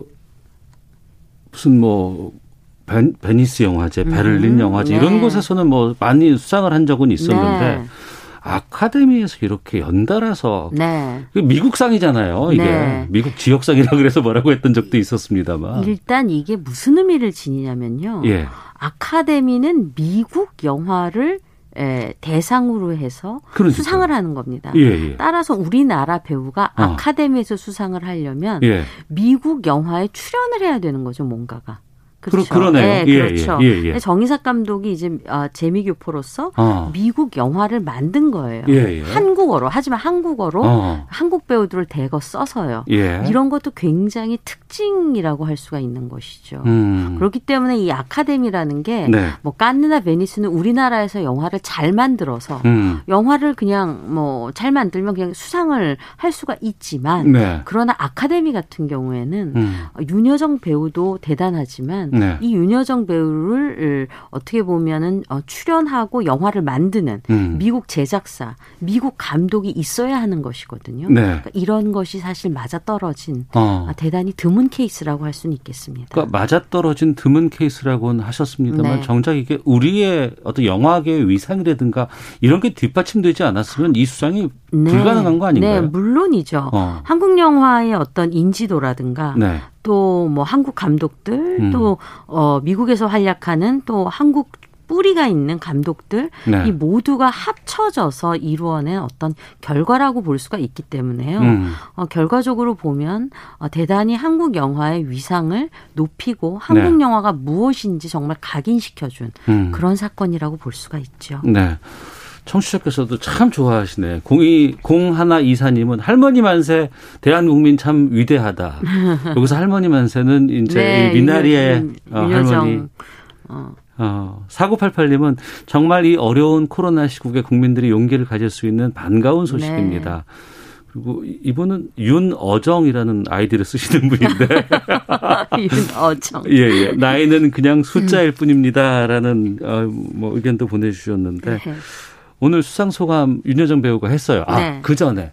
무슨 뭐 벤, 베니스 영화제, 베를린 음, 영화제 네. 이런 곳에서는 뭐 많이 수상을 한 적은 있었는데 네. 아카데미에서 이렇게 연달아서 네. 그 미국상이잖아요. 이게 네. 미국 지역상이라 그래서 뭐라고 했던 적도 있었습니다만 일단 이게 무슨 의미를 지니냐면요. 예. 아카데미는 미국 영화를 에, 대상으로 해서 그러니까. 수상을 하는 겁니다. 예, 예. 따라서 우리나라 배우가 어. 아카데미에서 수상을 하려면 예. 미국 영화에 출연을 해야 되는 거죠, 뭔가가. 그렇죠. 그러, 네요 네, 예, 그렇죠. 예, 예, 예. 정희삭 감독이 이제 아, 재미교포로서 어. 미국 영화를 만든 거예요. 예, 예. 한국어로 하지만 한국어로 어. 한국 배우들을 대거 써서요. 예. 이런 것도 굉장히 특징이라고 할 수가 있는 것이죠. 음. 그렇기 때문에 이 아카데미라는 게뭐 네. 깐느나 베니스는 우리나라에서 영화를 잘 만들어서 음. 영화를 그냥 뭐 잘 만들면 그냥 수상을 할 수가 있지만 네. 그러나 아카데미 같은 경우에는 음. 윤여정 배우도 대단하지만 네. 이 윤여정 배우를 어떻게 보면은 어, 출연하고 영화를 만드는 음. 미국 제작사, 미국 감독이 있어야 하는 것이거든요. 네. 그러니까 이런 것이 사실 맞아 떨어진 어. 아, 대단히 드문 케이스라고 할 수는 있겠습니다. 그러니까 맞아 떨어진 드문 케이스라고는 하셨습니다만 네. 정작 이게 우리의 어떤 영화계의 위상이라든가 이런 게 뒷받침되지 않았으면 이 수상이 네. 불가능한 거 아닌가요? 네, 물론이죠. 어. 한국 영화의 어떤 인지도라든가 네. 또 뭐 한국 감독들 음. 또 어, 미국에서 활약하는 또 한국 뿌리가 있는 감독들 네. 이 모두가 합쳐져서 이루어낸 어떤 결과라고 볼 수가 있기 때문에요. 음. 어, 결과적으로 보면 어, 대단히 한국 영화의 위상을 높이고 한국 네. 영화가 무엇인지 정말 각인시켜준 음. 그런 사건이라고 볼 수가 있죠. 네. 청취자께서도 참 좋아하시네. 공이 공하나 이사님은 할머니 만세 대한국민 참 위대하다. *laughs* 여기서 할머니 만세는 이제 네, 미나리의 어, 할머니. 어. 어, 4988님은 정말 이 어려운 코로나 시국에 국민들이 용기를 가질 수 있는 반가운 소식입니다. 네. 그리고 이분은 윤어정이라는 아이디를 쓰시는 분인데. *laughs* 윤어정. *laughs* 예, 예. 나이는 그냥 숫자일 음. 뿐입니다라는 어, 뭐 의견도 보내주셨는데. 네. 오늘 수상 소감 윤여정 배우가 했어요. 아, 네. 그 전에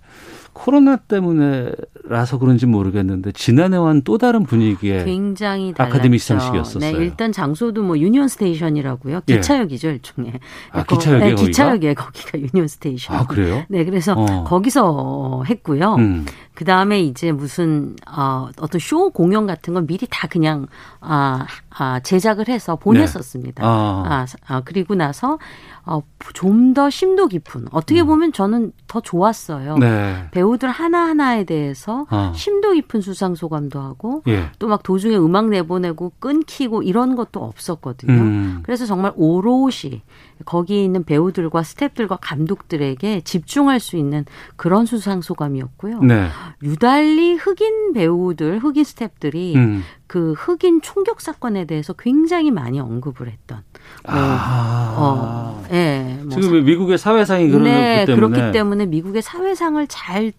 코로나 때문에라서 그런지 모르겠는데 지난해와는 또 다른 분위기의 굉장히 달랐죠. 아카데미 시상식이었었어요. 네, 일단 장소도 뭐 유니온 스테이션이라고요. 예. 기차역이죠, 일종의. 아, 기차역에 네, 기차역에 거기가 유니온 스테이션. 아, 그래요? 네, 그래서 어. 거기서 했고요. 음. 그 다음에 이제 무슨 어, 어떤 쇼 공연 같은 건 미리 다 그냥 아, 아 제작을 해서 보냈었습니다. 네. 아. 아, 아 그리고 나서 어, 좀 더 심도 깊은 어떻게 음. 보면 저는 더 좋았어요. 네. 배우들 하나 하나에 대해서 아. 심도 깊은 수상 소감도 하고 예. 또막 도중에 음악 내보내고 끊기고 이런 것도 없었거든요. 음. 그래서 정말 오롯이 거기 있는 배우들과 스탭들과 감독들에게 집중할 수 있는 그런 수상 소감이었고요. 네. 유달리 흑인 배우들, 흑인 스탭들이 음. 그 흑인 총격 사건에 대해서 굉장히 많이 언급을 했던. 뭐, 아. 어, 예. 뭐 지금 미국의 사회상이 그렇기 네, 때문에 그렇기 때문에 미국의 사회상을 잘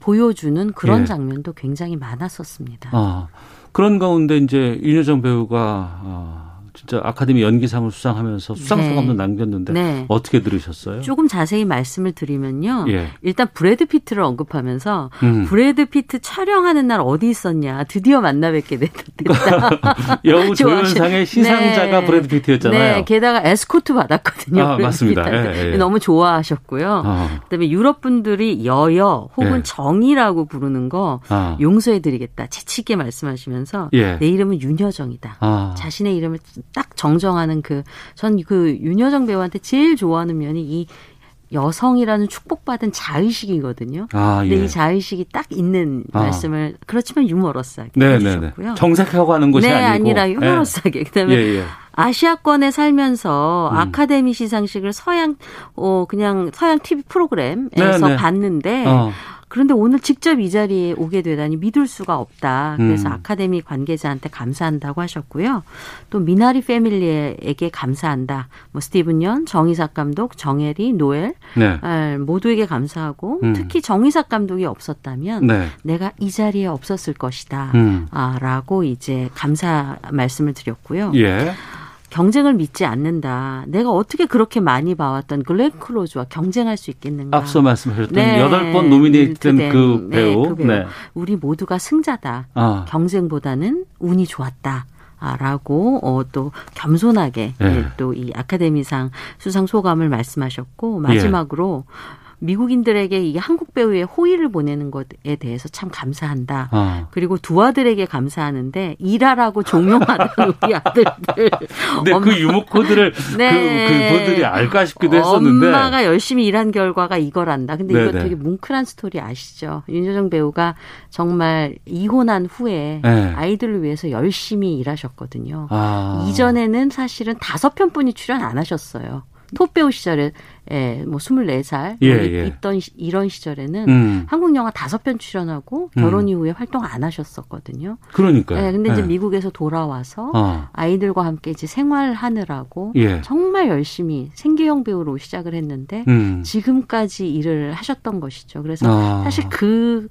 보여주는 그런 예. 장면도 굉장히 많았었습니다. 아. 그런 가운데 이제 윤여정 배우가 어, 진짜 아카데미 연기상을 수상하면서 수상 소감도 네. 남겼는데 네. 어떻게 들으셨어요? 조금 자세히 말씀을 드리면요. 예. 일단 브래드 피트를 언급하면서 음. 브래드 피트 촬영하는 날 어디 있었냐 드디어 만나 뵙게 됐다. *laughs* 여우 *laughs* 조연상의 시상자가 네. 브래드 피트였잖아요. 네. 게다가 에스코트 받았거든요. 아, 맞습니다. 예, 예. 너무 좋아하셨고요. 어. 그다음에 유럽 분들이 여여 혹은 예. 정이라고 부르는 거 아. 용서해 드리겠다. 재치있게 말씀하시면서 예. 내 이름은 윤여정이다. 아. 자신의 이름을 딱 정정하는 그, 전그 윤여정 배우한테 제일 좋아하는 면이 이 여성이라는 축복받은 자의식이거든요. 아, 근데 예. 이 자의식이 딱 있는 아. 말씀을 그렇지만 유머러스하게 네, 네, 네. 해주셨고요. 정색하고 하는 것이 네, 아니고. 아니라 유머러스하게. 예. 그다음에 예, 예. 아시아권에 살면서 음. 아카데미 시상식을 서양 어 그냥 서양 TV 프로그램에서 네, 네. 봤는데 어. 그런데 오늘 직접 이 자리에 오게 되다니 믿을 수가 없다. 그래서 음. 아카데미 관계자한테 감사한다고 하셨고요. 또 미나리 패밀리에게 감사한다. 뭐 스티븐 연, 정의삭 감독, 정혜리, 노엘 네. 아, 모두에게 감사하고 음. 특히 정의삭 감독이 없었다면 네. 내가 이 자리에 없었을 것이다. 음. 아, 라고 이제 감사 말씀을 드렸고요. 예. 경쟁을 믿지 않는다. 내가 어떻게 그렇게 많이 봐왔던 글렌 클로즈와 경쟁할 수 있겠는가? 앞서 말씀하셨던 여덟 네. 번 노미네이트된 그 배우. 네, 그 배우. 네. 우리 모두가 승자다. 아. 경쟁보다는 운이 좋았다. 라고 어, 또 겸손하게 네. 또이 아카데미상 수상 소감을 말씀하셨고 마지막으로 예. 미국인들에게 이게 한국 배우의 호의를 보내는 것에 대해서 참 감사한다. 어. 그리고 두 아들에게 감사하는데 일하라고 종용하는 *laughs* 우리 아들들. 근데 엄마. 그 유머 코드를 네. 그, 그분들이 알까 싶기도 했었는데. 엄마가 열심히 일한 결과가 이거란다. 근데 네네. 이거 되게 뭉클한 스토리 아시죠? 윤여정 배우가 정말 이혼한 후에 네. 아이들을 위해서 열심히 일하셨거든요. 아. 이전에는 사실은 다섯 편뿐이 출연 안 하셨어요. 톱 배우 시절에 예, 뭐 24살 예, 뭐 예. 있던 이런 시절에는 음. 한국 영화 다섯 편 출연하고 결혼 음. 이후에 활동 안 하셨었거든요. 그러니까요. 예, 근데 이제 예. 미국에서 돌아와서 어. 아이들과 함께 이제 생활하느라고 예. 정말 열심히 생계형 배우로 시작을 했는데 음. 지금까지 일을 하셨던 것이죠. 그래서 어. 사실 그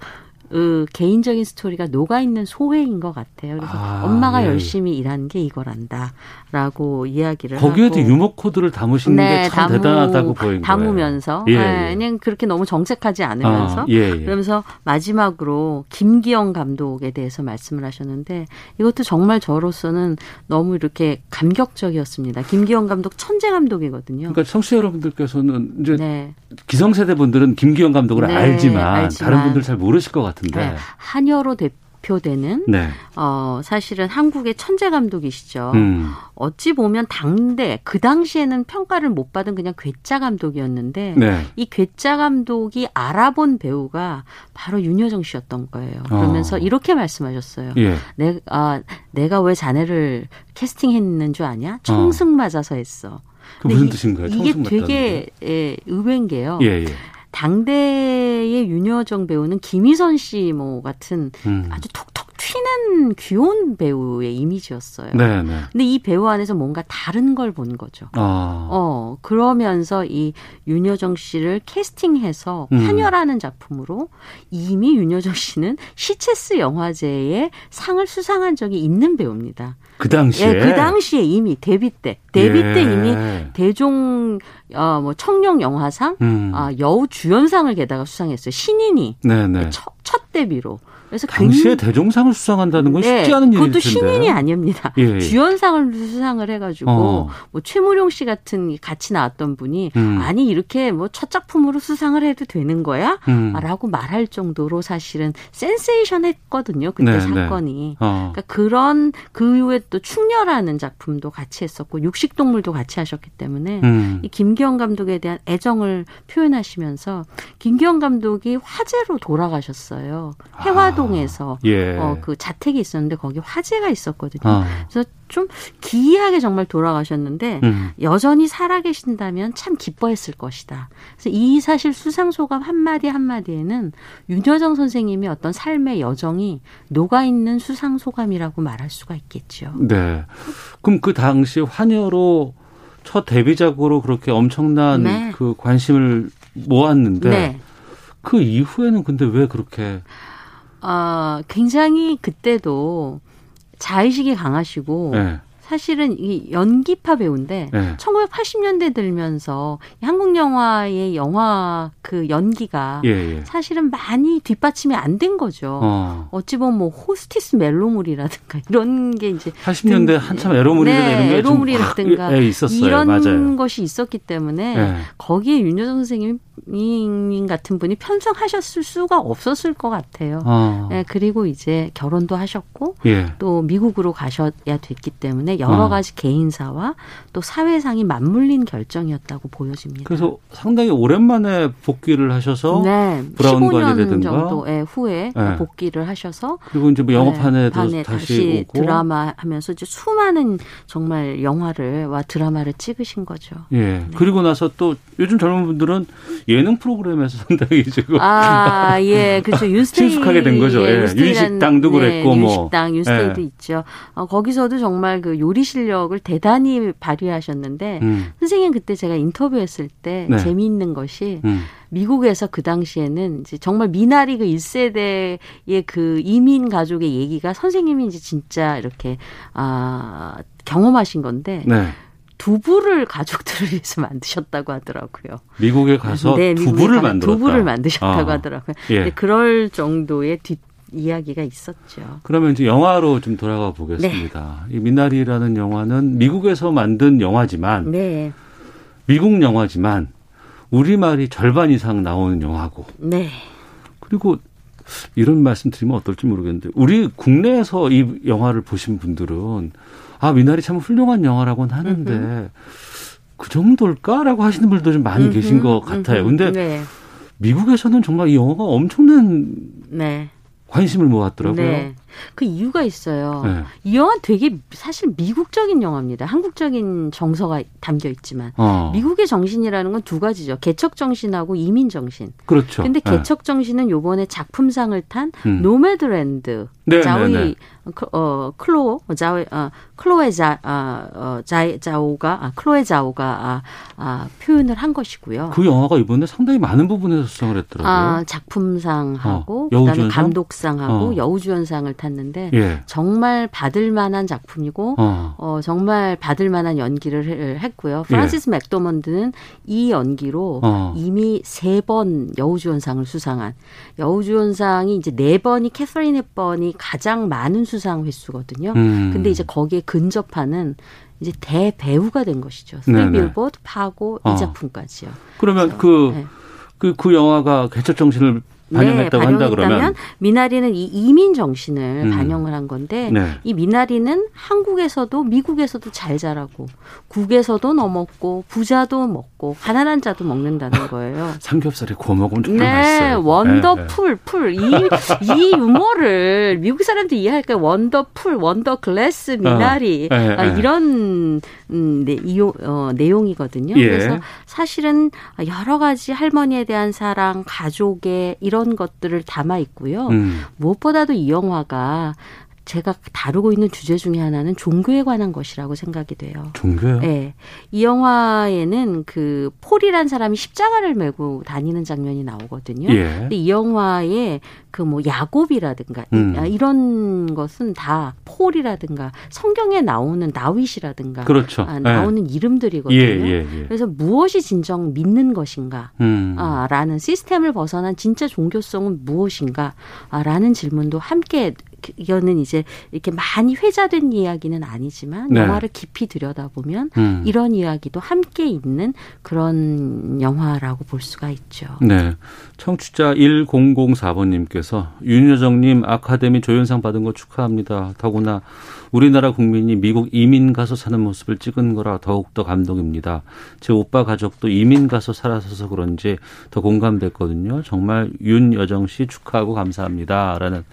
그 개인적인 스토리가 녹아 있는 소회인 것 같아요. 그래서 아, 엄마가 예. 열심히 일하는 게 이거란다라고 이야기를 거기에도 하고. 유머 코드를 담으신 네, 게참 대단하다고 보인 담으면서 예, 네, 그냥 그렇게 너무 정색하지 않으면서 아, 예, 예. 그러면서 마지막으로 김기영 감독에 대해서 말씀을 하셨는데 이것도 정말 저로서는 너무 이렇게 감격적이었습니다. 김기영 감독 천재 감독이거든요. 그러니까 청취자 여러분들께서는 이제 네. 기성세대 분들은 김기영 감독을 네, 알지만, 알지만, 다른 분들 잘 모르실 것 같 은데. 네. 한여로 대표되는 네. 어 사실은 한국의 천재 감독이시죠. 음. 어찌 보면 당대 그 당시에는 평가를 못 받은 그냥 괴짜 감독이었는데 네. 이 괴짜 감독이 알아본 배우가 바로 윤여정 씨였던 거예요. 그러면서 어. 이렇게 말씀하셨어요. 예. 내, 아, 내가 왜 자네를 캐스팅했는 줄 아냐? 청승 맞아서 했어. 그 무슨 뜻인가요? 이게 되게 예, 의외인 게요. 예, 예. 당대의 윤여정 배우는 김희선 씨 뭐 같은 음. 아주 톡톡 튀는 귀여운 배우의 이미지였어요. 네, 네. 근데 이 배우 안에서 뭔가 다른 걸 본 거죠. 아. 어, 그러면서 이 윤여정 씨를 캐스팅해서 음. 환혈하는 작품으로 이미 윤여정 씨는 시체스 영화제에 상을 수상한 적이 있는 배우입니다. 그 당시에 예, 그 당시에 이미 데뷔 때 데뷔 예. 때 이미 대종 어, 뭐 청룡 영화상 음. 아, 여우 주연상을 게다가 수상했어요. 신인이 네네. 첫, 첫 데뷔로. 그래서 당시에 대종상을 수상한다는 건 쉽지 네, 않은 일일 텐데. 그것도 신인이 아닙니다. 예, 예. 주연상을 수상을 해가지고 어. 뭐 최무룡 씨 같은 같이 나왔던 분이 음. 아니 이렇게 뭐 첫 작품으로 수상을 해도 되는 거야? 음. 라고 말할 정도로 사실은 센세이션했거든요. 그때 네, 네. 사건이. 네. 어. 그러니까 그런 그 이후에 또 충녀라는 작품도 같이 했었고 육식동물도 같이 하셨기 때문에 음. 이 김기영 감독에 대한 애정을 표현하시면서 김기영 감독이 화재로 돌아가셨어요. 해화 아, 예. 어, 그 자택이 있었는데 거기 화재가 있었거든요. 아. 그래서 좀 기이하게 정말 돌아가셨는데 음. 여전히 살아계신다면 참 기뻐했을 것이다. 그래서 이 사실 수상 소감 한 마디 한 마디에는 윤여정 선생님의 어떤 삶의 여정이 녹아 있는 수상 소감이라고 말할 수가 있겠죠. 네. 그럼 그 당시 환여로 첫 데뷔작으로 그렇게 엄청난 네. 그 관심을 모았는데 네. 그 이후에는 근데 왜 그렇게 어, 굉장히 그때도 자의식이 강하시고 네. 사실은 이 연기파 배우인데 네. 1980년대 들면서 한국 영화의 영화 그 연기가 예, 예. 사실은 많이 뒷받침이 안 된 거죠. 어. 찌 보면 뭐 호스티스 멜로물이라든가 *laughs* 이런 게 이제 80년대 등, 한참 에로물이라든가 네, 이런 게 에로물이라든가 예, 있었어요. 이런 맞아요. 것이 있었기 때문에 네. 거기에 윤여정 선생님이 님 같은 분이 편성하셨을 수가 없었을 것 같아요. 어. 네, 그리고 이제 결혼도 하셨고 예. 또 미국으로 가셔야 됐기 때문에 여러 어. 가지 개인사와 또 사회상이 맞물린 결정이었다고 보여집니다. 그래서 상당히 오랜만에 복귀를 하셔서 네, 브라운 15년 정도 후에 네. 복귀를 하셔서 그리고 이제 뭐 네, 다시, 다시 오고. 드라마 하면서 이제 수많은 정말 영화를 와 드라마를 찍으신 거죠. 예. 네. 그리고 나서 또 요즘 젊은 분들은 예능 프로그램에서 상당히 지금 아, 예. 그렇죠. 윤스테이 *laughs* 친숙하게 된 거죠. 예. 윤식당도 네, 그랬고 뭐 윤식당, 윤스테이도 예. 있죠. 어, 거기서도 정말 그 요리 실력을 대단히 발휘하셨는데 음. 선생님 그때 제가 인터뷰했을 때 네. 재미있는 것이 음. 미국에서 그 당시에는 이제 정말 미나리 그 1세대의 그 이민 가족의 얘기가 선생님이 이제 진짜 이렇게 아 경험하신 건데 네. 두부를 가족들을 위해서 만드셨다고 하더라고요. 미국에 가서 네, 두부를 만들었다. 두부를 만드셨다고 아. 하더라고요. 예. 그럴 정도의 뒷 이야기가 있었죠. 그러면 이제 영화로 좀 돌아가 보겠습니다. 네. 이 미나리라는 영화는 미국에서 만든 영화지만 네. 미국 영화지만 우리말이 절반 이상 나오는 영화고. 네. 그리고 이런 말씀 드리면 어떨지 모르겠는데 우리 국내에서 이 영화를 보신 분들은 아 미나리 참 훌륭한 영화라고는 하는데 음흠. 그 정도일까라고 하시는 분들도 좀 많이 음흠. 계신 것 같아요. 근데 네. 미국에서는 정말 이 영화가 엄청난 네. 관심을 모았더라고요. 네. 그 이유가 있어요. 네. 이 영화 되게 사실 미국적인 영화입니다. 한국적인 정서가 담겨 있지만 어. 미국의 정신이라는 건 두 가지죠. 개척 정신하고 이민 정신. 그렇죠. 근데 네. 개척 정신은 요번에 작품상을 탄 음. 노매드랜드 네, 자위 네, 네. 어 클로 자위 어 클로에 자 아, 어, 자 자오가 아, 클로에 자오가 아, 아, 표현을 한 것이고요. 그 영화가 이번에 상당히 많은 부분에서 수상을 했더라고요. 아, 작품상하고 어, 그다음에 감독상하고 어. 여우주연상을 탔는데 예. 정말 받을 만한 작품이고 어. 어 정말 받을 만한 연기를 했고요. 프란시스 예. 맥도먼드는 이 연기로 어. 이미 세 번 여우주연상을 수상한 여우주연상이 이제 네 번이 캐서린 헵번이 가장 많은 수상 횟수거든요. 음. 근데 이제 거기에 근접하는 이제 대배우가 된 것이죠. 스리 빌보드, 파고 이 어. 작품까지요. 그러면 그, 네. 그, 그 영화가 개척 정신을 반영했다고 네, 한다 그러면 미나리는 이 이민 정신을 음. 반영을 한 건데 네. 이 미나리는 한국에서도 미국에서도 잘 자라고 국에서도 넣었고 부자도 먹고 가난한 자도 먹는다는 거예요. *laughs* 삼겹살이 고먹으면 정말 네, 맛있어요. wonderful 네, 풀. 이, 이 유머를 미국 사람들이 이해할까요? wonderful, wonder grass 미나리 어, 아, 이런 음, 네, 이, 어, 내용이거든요. 예. 그래서 사실은 여러 가지 할머니에 대한 사랑, 가족의 이런 것들을 담아 있고요. 음. 무엇보다도 이 영화가 제가 다루고 있는 주제 중에 하나는 종교에 관한 것이라고 생각이 돼요. 종교요? 네. 이 영화에는 그 폴이란 사람이 십자가를 메고 다니는 장면이 나오거든요. 예. 근데 이 영화에 그 뭐 야곱이라든가 음. 아, 이런 것은 다 폴이라든가 성경에 나오는 나윗이라든가 그렇죠. 아, 나오는 예. 이름들이거든요. 예, 예, 예, 그래서 무엇이 진정 믿는 것인가? 음. 아, 라는 시스템을 벗어난 진짜 종교성은 무엇인가? 아, 라는 질문도 함께 이거는 이제 이렇게 많이 회자된 이야기는 아니지만 네. 영화를 깊이 들여다보면 음. 이런 이야기도 함께 있는 그런 영화라고 볼 수가 있죠. 네. 청취자 1004번님께서 윤여정님 아카데미 조연상 받은 거 축하합니다. 더구나 우리나라 국민이 미국 이민 가서 사는 모습을 찍은 거라 더욱더 감동입니다. 제 오빠 가족도 이민 가서 살아서 그런지 더 공감됐거든요. 정말 윤여정 씨 축하하고 감사합니다. 라는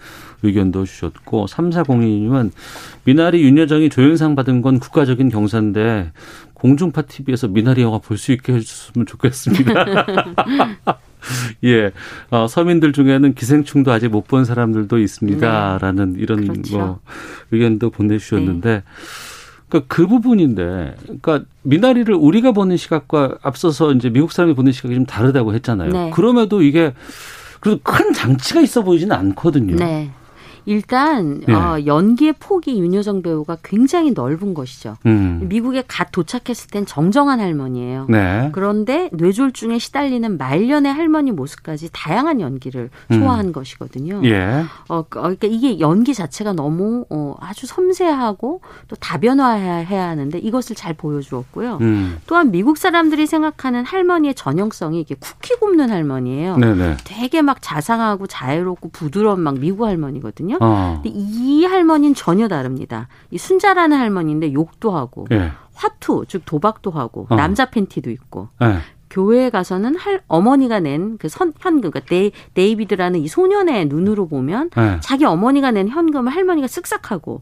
의견도 주셨고 3402님은 미나리 윤여정이 조연상 받은 건 국가적인 경사인데 공중파 TV에서 미나리 영화 볼 수 있게 해줬으면 좋겠습니다. *laughs* *laughs* 예, 어, 서민들 중에는 기생충도 아직 못 본 사람들도 있습니다라는 네. 이런 그렇죠. 뭐 의견도 보내주셨는데. 네. 그러니까 그 부분인데, 그러니까 미나리를 우리가 보는 시각과 앞서서 이제 미국 사람이 보는 시각이 좀 다르다고 했잖아요. 네. 그럼에도 이게 그래도 큰 장치가 있어 보이지는 않거든요. 네. 일단 네. 어, 연기의 폭이 윤여정 배우가 굉장히 넓은 것이죠. 음. 미국에 갓 도착했을 땐 정정한 할머니예요. 네. 그런데 뇌졸중에 시달리는 말년의 할머니 모습까지 다양한 연기를 음. 소화한 음. 것이거든요. 예. 어, 그, 어, 그러니까 이게 연기 자체가 너무 어, 아주 섬세하고 또 다변화해야 하는데 이것을 잘 보여주었고요. 음. 또한 미국 사람들이 생각하는 할머니의 전형성이 이게 쿠키 굽는 할머니예요. 네네. 되게 막 자상하고 자애롭고 부드러운 막 미국 할머니거든요. 할머니거든요. 어. 근데 이 할머니는 전혀 다릅니다. 이 순자라는 할머니인데 욕도 하고 예. 화투 즉 도박도 하고 어. 남자 팬티도 있고 예. 교회에 가서는 할머니가 낸 그 헌금 그러니까 데이, 데이비드라는 이 소년의 눈으로 보면 예. 자기 어머니가 낸 헌금을 할머니가 쓱싹하고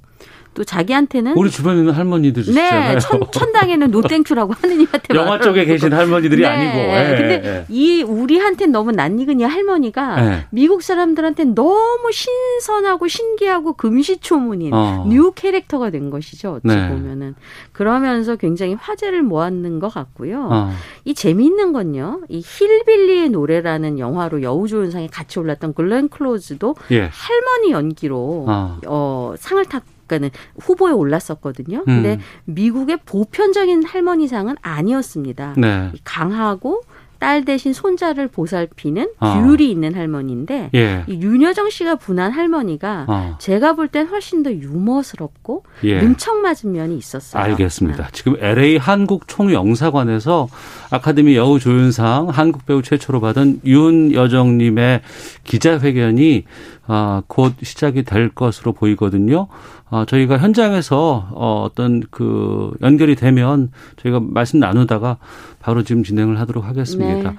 또 자기한테는 우리 주변에 있는 할머니들이 네, 천, 천당에는 no thank you라고 하느님한테 *laughs* 영화 쪽에 계신 할머니들이 네. 아니고. 예, 근데 예. 이 우리한테는 너무 낯익은 이 할머니가 예. 미국 사람들한테 너무 신선하고 신기하고 금시초문인 어. new 캐릭터가 된 것이죠. 어찌 네. 보면은 그러면서 굉장히 화제를 모았는 것 같고요. 어. 이 재미있는 건요. 이 힐빌리의 노래라는 영화로 여우조연상에 같이 올랐던 글렌 클로즈도 예. 할머니 연기로 어, 어 상을 탔 그러니까는 후보에 올랐었거든요. 근데 음. 미국의 보편적인 할머니상은 아니었습니다. 네. 강하고 딸 대신 손자를 보살피는 어. 귤이 있는 할머니인데 예. 이 윤여정 씨가 분한 할머니가 어. 제가 볼 땐 훨씬 더 유머스럽고 예. 능청맞은 면이 있었어요. 알겠습니다. 네. 지금 LA 한국 총영사관에서 아카데미 여우 조연상 한국 배우 최초로 받은 윤여정님의 기자회견이 아, 곧 시작이 될 것으로 보이거든요. 어, 저희가 현장에서 어, 어떤 그 연결이 되면 저희가 말씀 나누다가 바로 지금 진행을 하도록 하겠습니다. 네.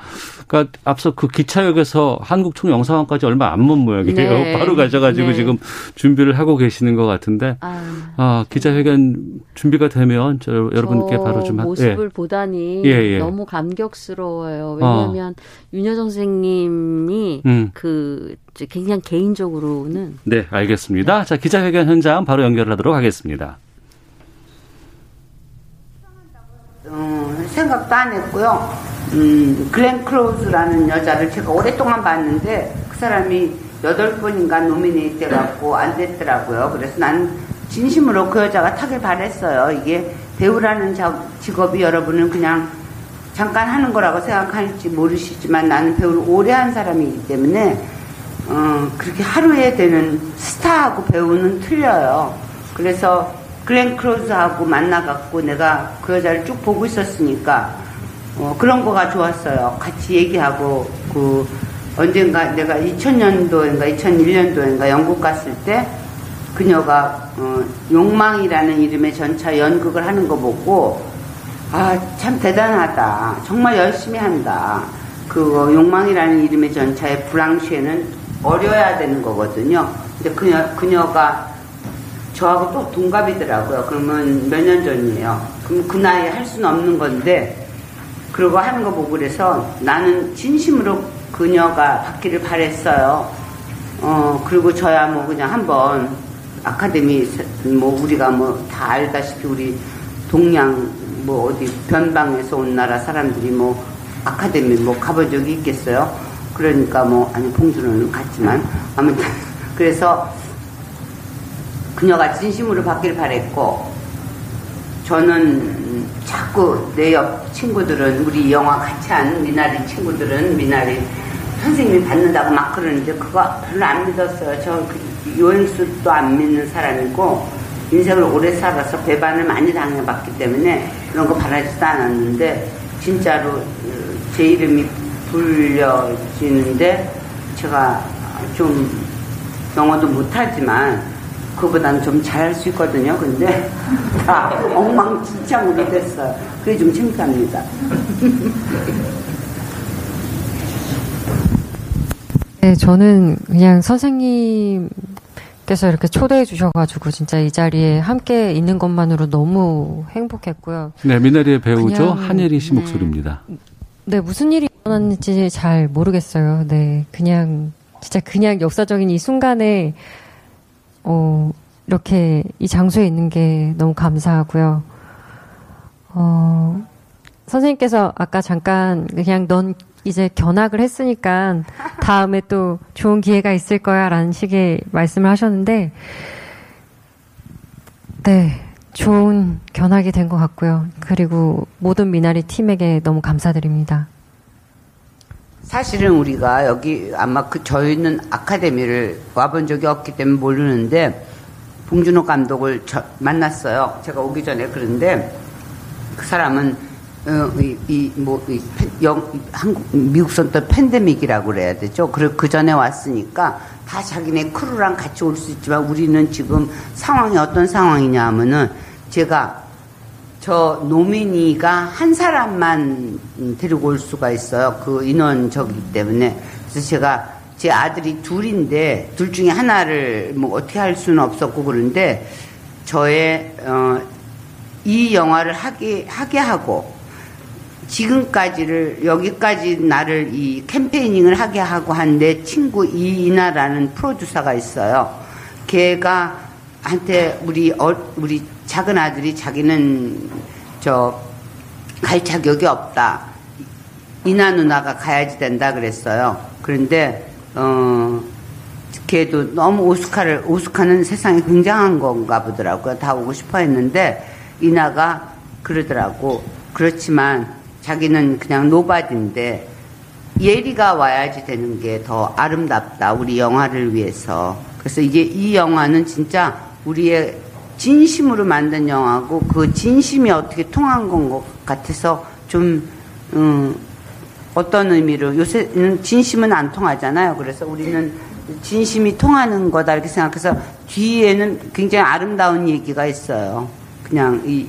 그러니까 앞서 그 기차역에서 한국총 영상관까지 얼마 안 먼 모양이에요. 네. *laughs* 바로 가셔가지고 네. 지금 준비를 하고 계시는 것 같은데 아, 어, 기자회견 준비가 되면 저 여러분께 바로 좀 모습을 하, 예. 보다니 예, 예. 너무 감격스러워요. 왜냐하면 어. 윤여정 선생님이 음. 그 굉장히 개인적으로는 네 알겠습니다. 자 기자회견 현장 바로 연결하도록 하겠습니다. 어, 생각도 안 했고요. 음, 글렌 크로우즈라는 여자를 제가 오랫동안 봤는데 그 사람이 여덟 번인가 노미네이트 해갖고 안 됐더라고요. 그래서 난 진심으로 그 여자가 타길 바랬어요. 이게 배우라는 직업이 여러분은 그냥 잠깐 하는 거라고 생각할지 모르시지만 나는 배우를 오래 한 사람이기 때문에 어, 그렇게 하루에 되는 스타하고 배우는 틀려요. 그래서 글렌 크로즈하고 만나갖고 내가 그 여자를 쭉 보고 있었으니까 어, 그런 거가 좋았어요. 같이 얘기하고 그 언젠가 내가 2000년도인가 2001년도인가 영국 갔을 때 그녀가 어, 욕망이라는 이름의 전차 연극을 하는 거 보고 아 참 대단하다. 정말 열심히 한다. 그 욕망이라는 이름의 전차의 브랑쉬에는 어려야 되는 거거든요. 근데 그녀, 그녀가 저하고 또 동갑이더라고요. 그러면 몇 년 전이에요. 그럼 그 나이에 할 수는 없는 건데, 그러고 하는 거 보고 그래서 나는 진심으로 그녀가 받기를 바랬어요. 어, 그리고 저야 뭐 그냥 한번 아카데미, 뭐 우리가 뭐 다 알다시피 우리 동양 뭐 어디 변방에서 온 나라 사람들이 뭐 아카데미 뭐 가본 적이 있겠어요? 그러니까 뭐, 아니, 봉주는 갔지만, 아무튼, *laughs* 그래서 그녀가 진심으로 받길 바랬고, 저는 자꾸 내 옆 친구들은, 우리 영화 같이 한 미나리 친구들은, 미나리 선생님이 받는다고 막 그러는데, 그거 별로 안 믿었어요. 저 요행수도 안 믿는 사람이고, 인생을 오래 살아서 배반을 많이 당해봤기 때문에 그런 거 바라지도 않았는데, 진짜로 제 이름이 불려지는데 제가 좀 영어도 못하지만 그보다는 좀 잘할 수 있거든요. 근데 *laughs* 다 엉망진창으로 됐어요. 그게 좀 창피합니다. *laughs* 네, 저는 그냥 선생님께서 이렇게 초대해 주셔가지고 진짜 이 자리에 함께 있는 것만으로 너무 행복했고요. 네, 미나리의 배우죠. 한예리 씨 네, 목소리입니다. 네, 무슨 일이 일어났는지 잘 모르겠어요. 네, 그냥 진짜 그냥 역사적인 이 순간에 어 이렇게 이 장소에 있는 게 너무 감사하고요. 어 선생님께서 아까 잠깐 그냥 넌 이제 견학을 했으니까 다음에 또 좋은 기회가 있을 거야 라는 식의 말씀을 하셨는데 네. 좋은 견학이 된 것 같고요. 그리고 모든 미나리 팀에게 너무 감사드립니다. 사실은 우리가 여기 아마 그 저희는 아카데미를 와본 적이 없기 때문에 모르는데 봉준호 감독을 만났어요. 제가 오기 전에 그런데 그 사람은 어, 이, 이, 뭐, 이, 영, 한국, 미국 선도 팬데믹이라고 그래야 되죠. 그, 그 전에 왔으니까 다 자기네 crew랑 같이 올 수 있지만 우리는 지금 상황이 어떤 상황이냐 하면은 제가 저 nominee가 한 사람만 데리고 올 수가 있어요. 그 인원 적이기 때문에. 그래서 제가 제 아들이 둘인데 둘 중에 하나를 뭐 어떻게 할 수는 없었고 그런데 저의 어, 이 영화를 하게 하게 하고 지금까지를 여기까지 나를 이 캠페이닝을 하게 하고 한 내 친구 이이나라는 프로듀서가 있어요. 걔가 한테 우리 어, 우리 작은 아들이 자기는 저 갈 자격이 없다. 이나 누나가 가야지 된다 그랬어요. 그런데 어 걔도 너무 오스카를 오스카는 세상에 굉장한 건가 보더라고요. 다 오고 싶어 했는데 이나가 그러더라고. 그렇지만 자기는 그냥 nobody인데 예리가 와야지 되는 게 더 아름답다. 우리 영화를 위해서. 그래서 이제 이 영화는 진짜 우리의 진심으로 만든 영화고 그 진심이 어떻게 통한 것 같아서 좀 음, 어떤 의미로 요새는 진심은 안 통하잖아요. 그래서 우리는 진심이 통하는 거다 이렇게 생각해서 뒤에는 굉장히 아름다운 얘기가 있어요. 그냥 이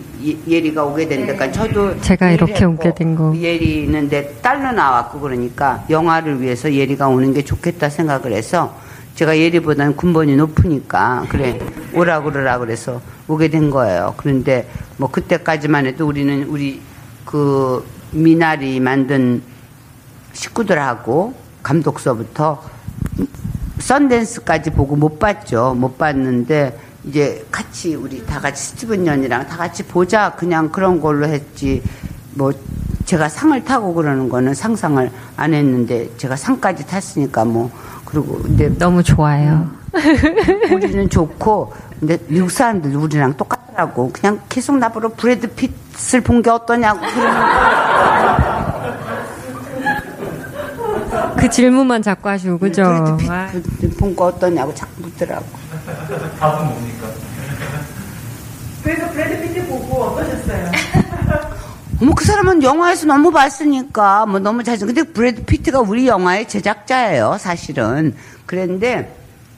예리가 오게 된 데까지 저도 제가 이렇게 오게 된 거. 예리는 내 딸로 나왔고 그러니까 영화를 위해서 예리가 오는 게 좋겠다 생각을 해서 제가 예리보다는 군번이 높으니까 그래 오라 그러라 그래서 오게 된 거예요. 그런데 뭐 그때까지만 해도 우리는 우리 그 미나리 만든 식구들하고 감독서부터 썬댄스까지 보고 못 봤죠. 못 봤는데 이제 같이 우리 다 같이 스티븐 연이랑 다 같이 보자 그냥 그런 걸로 했지 뭐 제가 상을 타고 그러는 거는 상상을 안 했는데 제가 상까지 탔으니까 뭐 그리고 근데 너무 좋아요. 우리는 좋고 근데 미국 사람들 우리랑 똑같더라고 그냥 계속 나보러 브래드 핏을 본 게 어떠냐고 그러는 그 질문만 자꾸 하시고 그죠? 브래드 핏 본 거 어떠냐고 자꾸 묻더라고. 답은 뭡니까? *laughs* 그래서 브래드 피트 보고 어떠셨어요? *laughs* 어머 그 사람은 영화에서 너무 봤으니까 뭐 너무 잘생. 근데 브래드 피트가 우리 영화의 제작자예요, 사실은. 그런데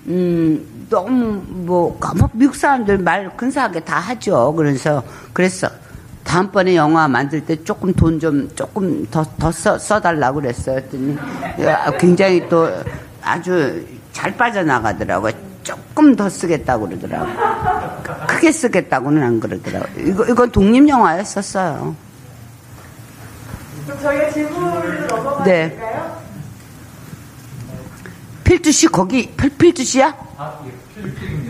음 너무 뭐, 뭐 미국 사람들 말 근사하게 다 하죠. 그래서 그랬어. 다음번에 영화 만들 때 조금 돈 좀 조금 더 더 써달라고 그랬어요. 했더니 굉장히 또 아주 잘 빠져나가더라고요. 조금 더 쓰겠다고 그러더라고. 크게 쓰겠다고는 안 그러더라고. 이거, 이건 독립 영화였었어요. 그럼 저희가 질문으로 넘어가 네. 볼까요? 필두 씨, 거기, 필, 필두 씨야? 아, 예, 필두입니다.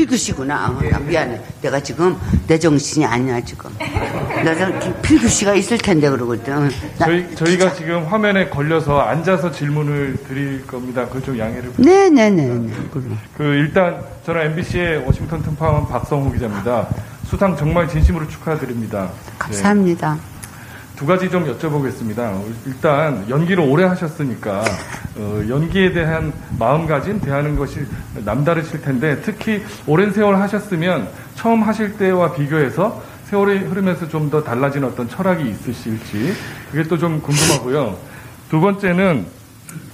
필두씨구나. 아, 나 미안해. 내가 지금 내 정신이 아니야, 지금. 내가 필두씨가 있을 텐데, 그러거든. 저희, 저희가 지금 화면에 걸려서 앉아서 질문을 드릴 겁니다. 그걸 좀 양해를 네네네. 그, 일단, 저는 MBC의 워싱턴 특파원 박성호 기자입니다. 수상 정말 진심으로 축하드립니다. 감사합니다. 네. 두 가지 좀 여쭤보겠습니다. 일단 연기를 오래 하셨으니까 어, 연기에 대한 마음가짐 대하는 것이 남다르실 텐데 특히 오랜 세월 하셨으면 처음 하실 때와 비교해서 세월이 흐르면서 좀 더 달라진 어떤 철학이 있으실지 그게 또 좀 궁금하고요. 두 번째는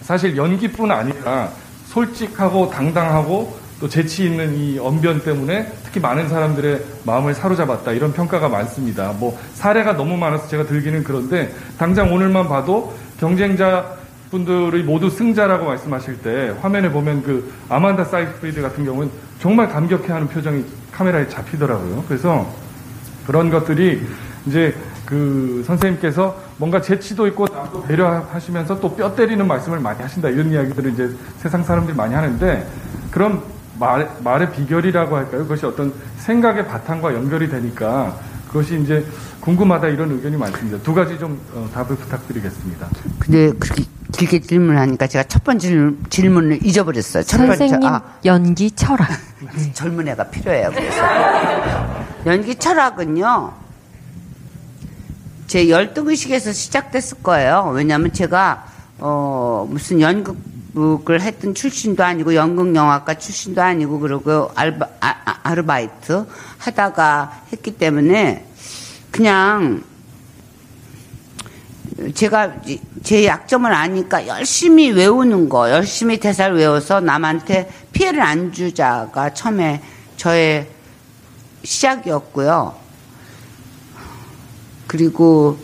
사실 연기뿐 아니라 솔직하고 당당하고 또 재치 있는 이 언변 때문에 특히 많은 사람들의 마음을 사로잡았다 이런 평가가 많습니다. 뭐 사례가 너무 많아서 제가 들기는 그런데 당장 오늘만 봐도 경쟁자 분들이 모두 승자라고 말씀하실 때 화면에 보면 그 아만다 사이프리드 같은 경우는 정말 감격해하는 표정이 카메라에 잡히더라고요. 그래서 그런 것들이 이제 그 선생님께서 뭔가 재치도 있고 남도 배려하시면서 또 뼈 때리는 말씀을 많이 하신다 이런 이야기들을 이제 세상 사람들이 많이 하는데 그런 말, 말의 비결이라고 할까요? 그것이 어떤 생각의 바탕과 연결이 되니까 그것이 이제 궁금하다 이런 의견이 많습니다. 두 가지 좀 어, 답을 부탁드리겠습니다. 근데 그렇게 길게 질문하니까 제가 첫 번째 질문을 잊어버렸어요. 첫 선생님 번째, 아, 연기 철학. *laughs* 젊은 애가 필요해요. 그래서 연기 철학은요. 제 열등의식에서 시작됐을 거예요. 왜냐하면 제가 어, 무슨 연극 북을 했던 출신도 아니고 연극영화과 출신도 아니고 그러고 알바, 아, 아, 아르바이트 하다가 했기 때문에 그냥 제가 제 약점을 아니까 열심히 외우는 거, 열심히 대사를 외워서 남한테 피해를 안 주자가 처음에 저의 시작이었고요. 그리고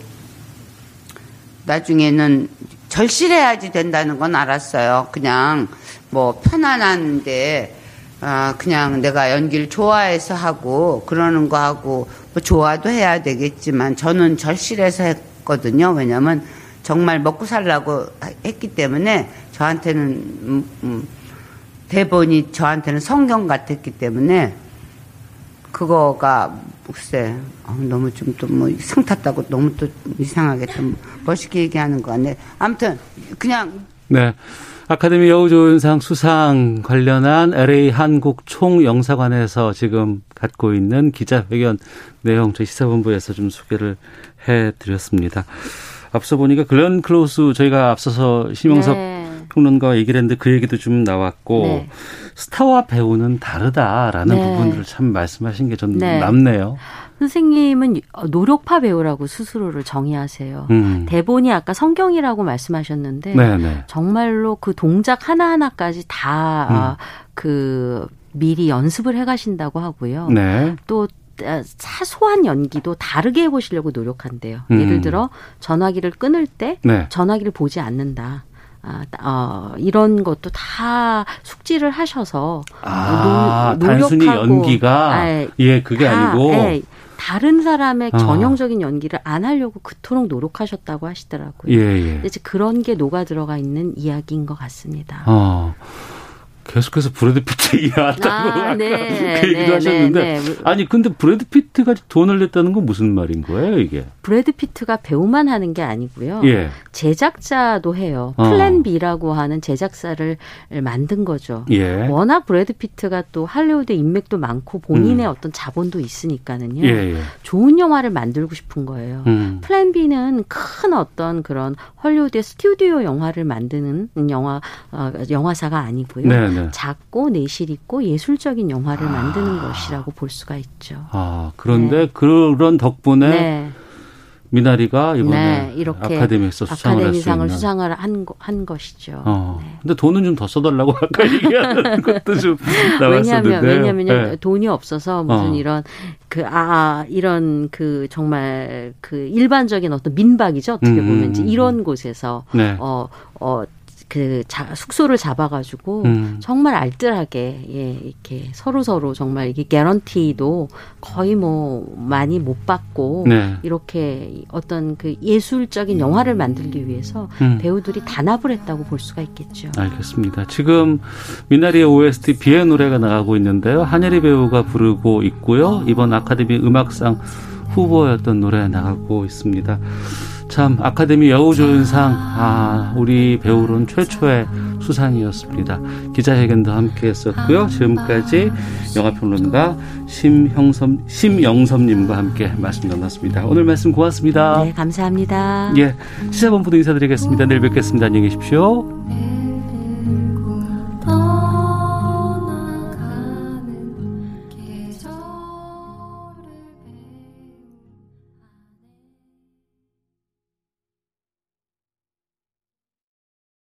나중에는 절실해야지 된다는 건 알았어요. 그냥 뭐 편안한데 아 그냥 내가 연기를 좋아해서 하고 그러는 거 하고 뭐 좋아도 해야 되겠지만 저는 절실해서 했거든요. 왜냐하면 정말 먹고 살라고 했기 때문에 저한테는 음, 음, 대본이 저한테는 성경 같았기 때문에 그거가 글쎄 어, 너무 좀 또 뭐 상 탔다고 너무 또 이상하게 좀 멋있게 얘기하는 거 같네. 아무튼 그냥 네. 아카데미 여우조연상 수상 관련한 LA 한국 총영사관에서 지금 갖고 있는 기자회견 내용 저희 시사본부에서 좀 소개를 해드렸습니다. 앞서 보니까 글렌 클로스 저희가 앞서서 심영석 네. 평론가와 얘기를 했는데 그 얘기도 좀 나왔고 네. 스타와 배우는 다르다라는 네. 부분들을 참 말씀하신 게좀 네. 남네요. 선생님은 노력파 배우라고 스스로를 정의하세요. 음. 대본이 아까 성경이라고 말씀하셨는데 네네. 네. 정말로 그 동작 하나하나까지 다그 음. 그 미리 연습을 해 가신다고 하고요. 네. 또 사소한 연기도 다르게 해보시려고 노력한대요. 음. 예를 들어 전화기를 끊을 때 네. 전화기를 보지 않는다. 아, 어, 이런 것도 다 숙지를 하셔서 아, 노, 단순히 연기가 아, 예 그게 다, 아니고 예, 다른 사람의 어. 전형적인 연기를 안 하려고 그토록 노력하셨다고 하시더라고요. 예, 예. 이제 그런 게 녹아 들어가 있는 이야기인 것 같습니다. 어. 계속해서 브래드 피트 *laughs* 이해한다고 아, 네, 그 얘기도 네, 하셨는데 네, 네. 아니 근데 브래드 피트가 돈을 냈다는 건 무슨 말인 거예요 이게? 브래드 피트가 배우만 하는 게 아니고요. 예. 제작자도 해요. 어. 플랜 B라고 하는 제작사를 만든 거죠. 예. 워낙 브래드 피트가 또 할리우드 인맥도 많고 본인의 음. 어떤 자본도 있으니까는요. 예, 예. 좋은 영화를 만들고 싶은 거예요. 음. 플랜 B는 큰 어떤 그런 헐리우드의 스튜디오 영화를 만드는 영화 어, 영화사가 아니고요. 네, 네. 작고 내실 있고 예술적인 영화를 만드는 아. 것이라고 볼 수가 있죠. 아 그런데 네. 그런 덕분에 네. 미나리가 이번에 네, 이렇게 아카데미에서 수상을 아카데미상을 수상을 한, 한 것이죠. 어. 네. 근데 돈은 좀 더 써달라고 아까 *laughs* 얘기하는 것도 좀 나왔었는데. 왜냐하면 왜냐하면 네. 돈이 없어서 무슨 어. 이런 그 아 이런 그 정말 그 일반적인 어떤 민박이죠 어떻게 음, 보면 음, 이런 음. 곳에서 네. 어어 어, 그 자, 숙소를 잡아가지고 음. 정말 알뜰하게 예 이렇게 서로 서로 정말 이게 개런티도 거의 뭐 많이 못 받고 네. 이렇게 어떤 그 예술적인 영화를 만들기 위해서 음. 배우들이 단합을 했다고 볼 수가 있겠죠. 알겠습니다. 지금 미나리의 OST 비의 노래가 나가고 있는데요. 한예리 배우가 부르고 있고요. 이번 아카데미 음악상 후보였던 노래 나가고 있습니다. 참 아카데미 여우조연상 아 우리 배우로는 최초의 수상이었습니다. 기자회견도 함께했었고요. 지금까지 영화평론가 심형섭 심영섭님과 함께 말씀 나눴습니다. 오늘 말씀 고맙습니다. 네 감사합니다. 예 시사본부도 인사드리겠습니다. 내일 뵙겠습니다. 안녕히 계십시오.